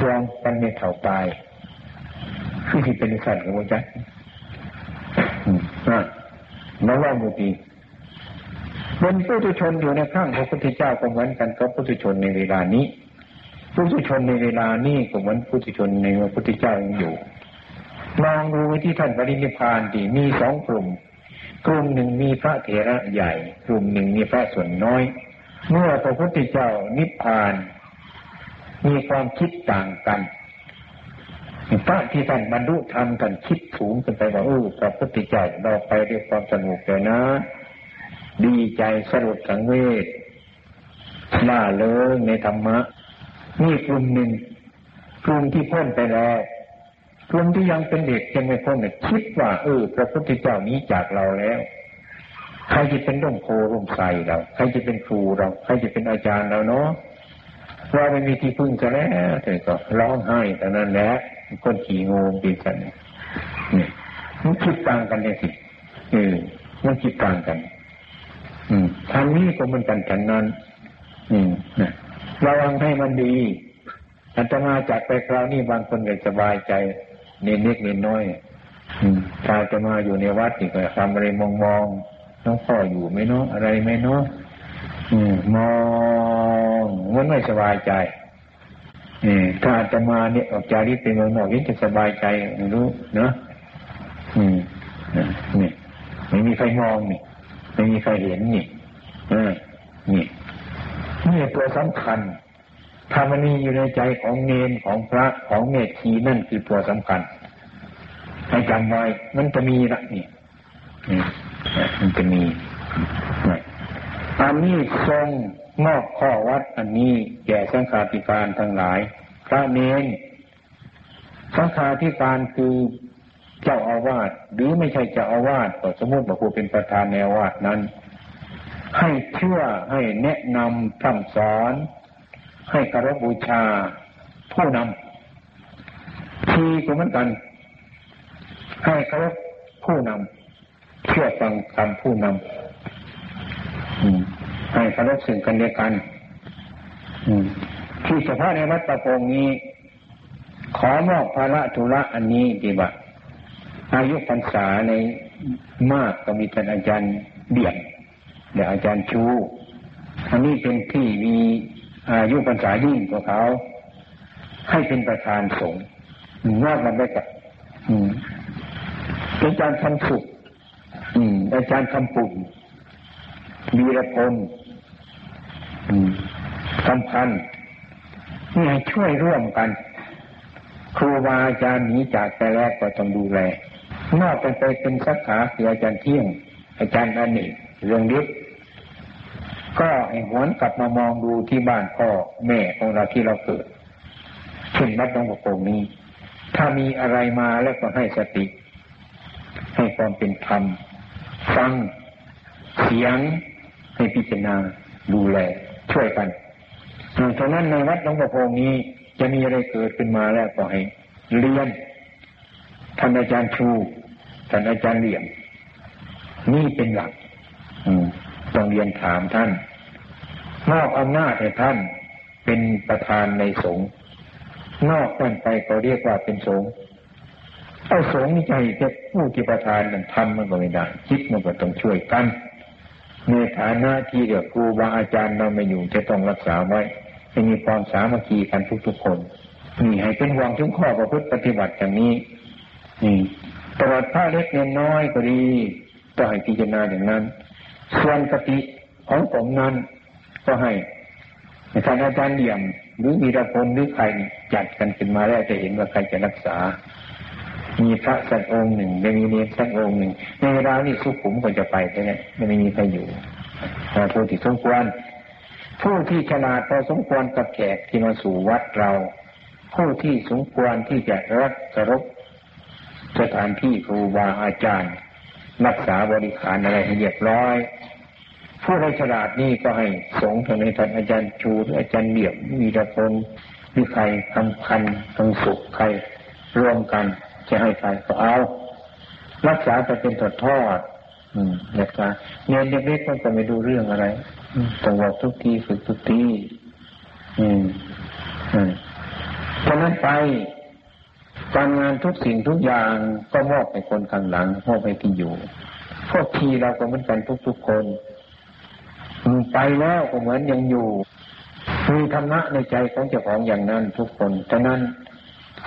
Speaker 2: ช่วงปันเนี่ยเถ่าตายคือที่เป็นสัตว์ของพระจักษ์อ่าน้องว่ามุตี เป็นผู้ทุชนอยู่ในข้างพระพุทธเจ้าก็เหมือนกันกับผู้ทุชนในเวลานี้ผู้ทุชนในเวลานี้ก็เหมือนผู้ทุชนในพระพุทธเจ้ายังอยู่ลองดูที่ท่านปรินิพานดีมีสองกลุ่ม กลุ่มหนึ่งมีพระเถระใหญ่ กลุ่มหนึ่งมีพระส่วนน้อย เมื่อพระพุทธเจ้านิพพาน มีความคิดต่างกันพระที่ท่านบรรลุธรรมกันคิดสูงขึ้นไปว่าเออพระพุทธเจ้าเราไปด้วยความสงบเลยนะ ดีใจสรุปสังเวชล่าเลิงในธรรมะนี่กลุ่มหนึ่งกลุ่มที่พ้นไปแล้วกลุ่มที่ยังเป็นเด็กยังไม่พ้นเนี่ยคิดว่าเออพระพุทธเจ้านี้จากเราแล้ว ใครจะเป็นร่มโพร่มใสเรา ใครจะเป็นครูเรา ใครจะเป็นอาจารย์เราเนาะเราไม่มีที่พึ่งกันแล้วเธอก็ร้องไห้แต่นั้นแหละคนขี่งูปีกันเนี่ยมันคิดต่างกันเนี่ยสิเออมันคิดต่างกัน ทางนี้ก็มันกันฉันนั้นระวังให้มันดีอัตมาจากไปคราวนี้บางคนก็สบายใจเน้นเล็กเน้นน้อยถ้าจะมาอยู่ในวัดนี่ก็ทำอะไรมองมองน้องพ่ออยู่ไหมเนาะอะไรไหมเนาะมองมันไม่สบายใจถ้าอาตมาเนี่ยออกจากนี้ไปเมืองนอกยิ่งจะสบายใจไม่รู้เนาะนี่ไม่มีใครมองนี่ ไม่มีใครเห็นนี่อนี่นี่ตัวสำคัญ ถ้ามันมีอยู่ในใจของเนนของพระของเมธีนั่นคือตัวสำคัญให้จำไว้มันจะมีละนี่มันจะมีอันนี้ทรงมอบข้อวัดอันนี้แก่สังฆาธิการทั้งหลาย พระเนนสังฆาธิการคือ เจ้าอาวาสหรือไม่ใช่เจ้าอาวาสก็สมมติว่าผู้เป็นประธานในอาวาสนั้น ให้เชื่อให้แนะนำทำสอน ให้คารบูชา ผู้นำทีก็เหมือนกัน ให้คารผู้นำเชื่อฟังคำผู้นำให้คารพสิ่งกันเดียกันที่เฉพาะในวัดตะโกงนี้ ขอมอบภาระธุระอันนี้ดีบ่า อายุพรรษาในมากก็มีท่านอาจารย์เดี่ยงเดี๋ยวอาจารย์ชูอันนี้เป็นที่มีอายุพรรษายิ่งกว่าเขา ให้เป็นประธานสงฆ์มอบมันได้กับอาจารย์ทำสุขอาจารย์ทำปุ่นวีรพลสำคัญนี่ช่วยร่วมกัน ครูบาอาจารย์หนีจากแต่แรกก็ต้องดูแล นอกไปไปเป็นสักขาคืออาจารย์เที่ยง อาจารย์อเนกเรื่องฤทธิ์ก็ไอ้หวนกลับมามองดูที่บ้านพ่อแม่ของเราที่เราเกิดเช่นวัดหลวงปู่นี้ ถ้ามีอะไรมาแล้วก็ให้สติ ให้ความเป็นธรรม ฟัง เสียง ให้พิจารณาดูแล ช่วยกันฉะนั้นในวัดหลวงปู่นี้ จะมีอะไรเกิดขึ้นมาแล้วก็ให้เรียนท่านอาจารย์ชู ท่านอาจารย์เลี่ยมนี่เป็นหลักต้องเรียนถามท่านนอกอำนาจให้ท่านเป็นประธานในสงฆ์นอกนั้นไปเขาเรียกว่าเป็นสงฆ์เอาสงฆ์นี่ใจแค่ผู้ที่ประธานนั้นทำมันก็ไม่ได้คิดมันก็ต้องช่วยกันในฐานะที่เดี๋ยวครูบาอาจารย์เราไม่อยู่จะต้องรักษาไว้ให้มีความสามัคคีกันทุกๆคนนี่ให้เป็นห่วงทุกข้อประพฤติปฏิบัติอย่างนี้นี่ ตลอดพระเล็กเงินน้อยก็ดีต้องให้พิจารณาอย่างนั้น ส่วนกติของผมนั้นก็ให้ท่านอาจารย์เดี่ยมหรือมีระพลหรือใครจัดกันขึ้นมาแล้วจะเห็นว่าใครจะรักษา มีพระสักองค์หนึ่งไม่มีเนรสักองค์หนึ่งในเวลานี้สุขุมควรจะไปใช่ไหมไม่มีใครอยู่ผู้ที่สมควรผู้ที่ฉลาดพอสมควรกับแขกที่มาสู่วัดเรา ผู้ที่สมควรที่จะรักสรบ สถานที่ครูบาอาจารย์ รักษาบริการอะไรให้เรียบร้อย ผู้ใดฉลาดนี่ก็ให้สงฆ์ท่านในท่านอาจารย์ชูหรืออาจารย์เบียบมีตะพลมีใครทำพันทำสุขใครร่วมกัน จะให้ใครก็เอา รักษาจะเป็นทอดทอดอืมรักษาเนียนเด็กๆก็จะไม่ดูเรื่องอะไรต้องบอกทุกทีฝึกทุกทีอืมอืมฉะนั้นไป การงานทุกสิ่งทุกอย่างก็มอบให้คนข้างหลังมอบให้ที่อยู่ พวกทีเราก็เหมือนกันทุกๆคนไปแล้วก็เหมือนยังอยู่มีธรรมะในใจของเจ้าของอย่างนั้นทุกคนฉะนั้น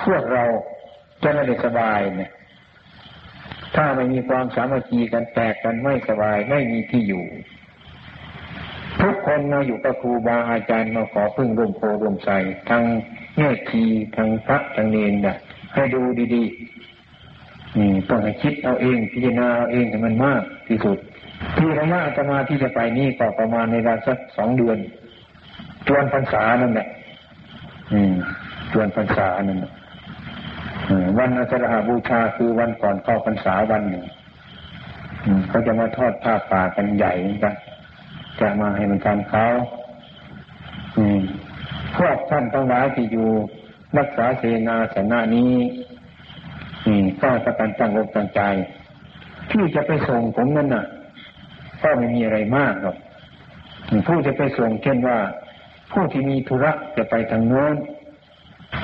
Speaker 2: พวกเราจะไม่ได้สบายเนี่ยถ้าไม่มีความสามัคคีกันแตกกันไม่สบายไม่มีที่อยู่ ทุกคนมาอยู่กับครูบาอาจารย์มาขอพึ่งร่วมโพร่วมใสทั้งแง่ทีทั้งพระทั้งเนรเนี่ย ให้ดูดีๆนี่ต้องให้คิดเอาเอง พิจารณาเอาเองให้มันมากที่สุดที่ระยะอาตมาที่จะไปนี่ก็ประมาณในเวลาสักสองเดือนจวนพรรษานั่นแหละอืมจวนพรรษานั่นวันอาสาฬหบูชาคือวันก่อนเข้าพรรษาวันหนึ่งเขาจะมาทอดผ้าป่ากันใหญ่กันจะมาให้มันทานเขาพวกท่านทั้งหลายที่อยู่ รักษาเสนาสนะนี้ก็ประกันตั้งอกตั้งใจ ที่จะไปส่งผมนั้นน่ะ ก็ไม่มีอะไรมากหรอกผู้จะไปส่งเช่นว่า ผู้ที่มีธุระจะไปทางโน้น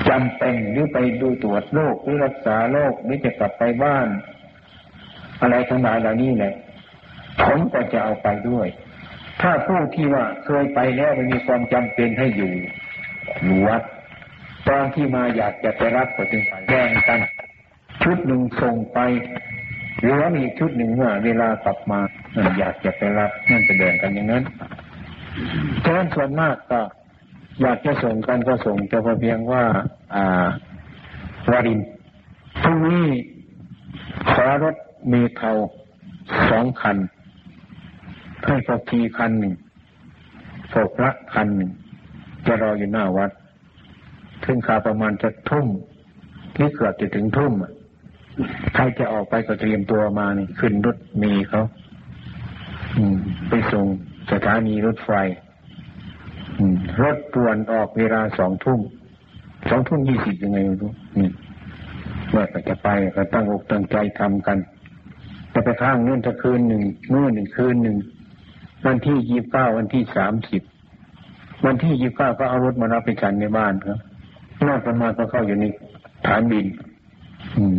Speaker 2: จำเป็นหรือไปดูตรวจโรคหรือรักษาโรคหรือจะกลับไปบ้าน อะไรทั้งหลายเหล่านี้แหละผมก็จะเอาไปด้วย ถ้าผู้ที่ว่าเคยไปแล้วไม่มีความจำเป็นให้อยู่อยู่วัด ตอนที่มาอยากจะไปรับก็จึงไปแย่งกัน ชุดหนึ่งส่งไปหรือว่ามีชุดหนึ่งว่าเวลากลับมาอยากจะไปรับนั่นจะเดินกันอย่างนั้นฉะนั้นส่วนมากก็ อยากจะส่งกันก็ส่งแต่เพียงว่า อ่าวารินพรุ่งนี้ขอรถมีเทาสองคันให้พกทีคันหนึ่งพกละคันหนึ่งจะรออยู่หน้าวัด ถึงขาประมาณจะทุ่มที่เกือบจะถึงทุ่มใครจะออกไปก็เตรียมตัวมานี่ขึ้นรถมีเขาไปส่งสถานีรถไฟรถปวนออกเวลาสองทุ่มสองทุ่มยี่สิบยังไงไม่รู้เมื่อจะไปก็ตั้งอกตั้งใจทำกันจะไปข้างนู่นจะคืนหนึ่งนู่นหนึ่งคืนหนึ่งวันที่ยี่สิบเก้าวันที่สามสิบวันที่ยี่สิบเก้าก็เอารถมารับไปกันในบ้านครับ นอกจากมาก็เข้าอยู่ในฐานบิน อืม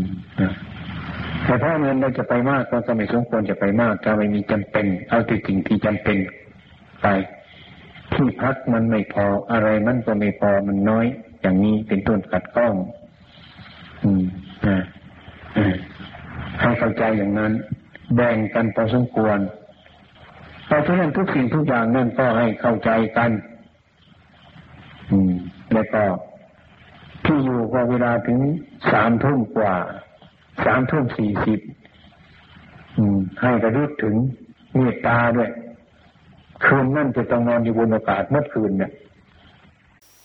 Speaker 2: แต่ถ้าเงินเราจะไปมากก็ไม่สมควรจะไปมากถ้าไม่มีจำเป็น เอาที่สิ่งที่จำเป็นไป ที่พักมันไม่พออะไรมันก็ไม่พอมันน้อย อย่างนี้เป็นต้นกัดก้อง อืมอ่าให้เข้าใจอย่างนั้น แบ่งกันพอสมควรเพราะฉะนั้นทุกสิ่งทุกอย่างนั่นก็ให้เข้าใจกัน อืม แล้วก็ ที่อยู่ก็เวลาถึงสามทุ่มกว่าสามทุ่มสี่สิบให้กระลึกถึงเมตตาด้วย คืนนั่นจะต้องนอนอยู่บนอากาศเมื่อคืนเนี่ย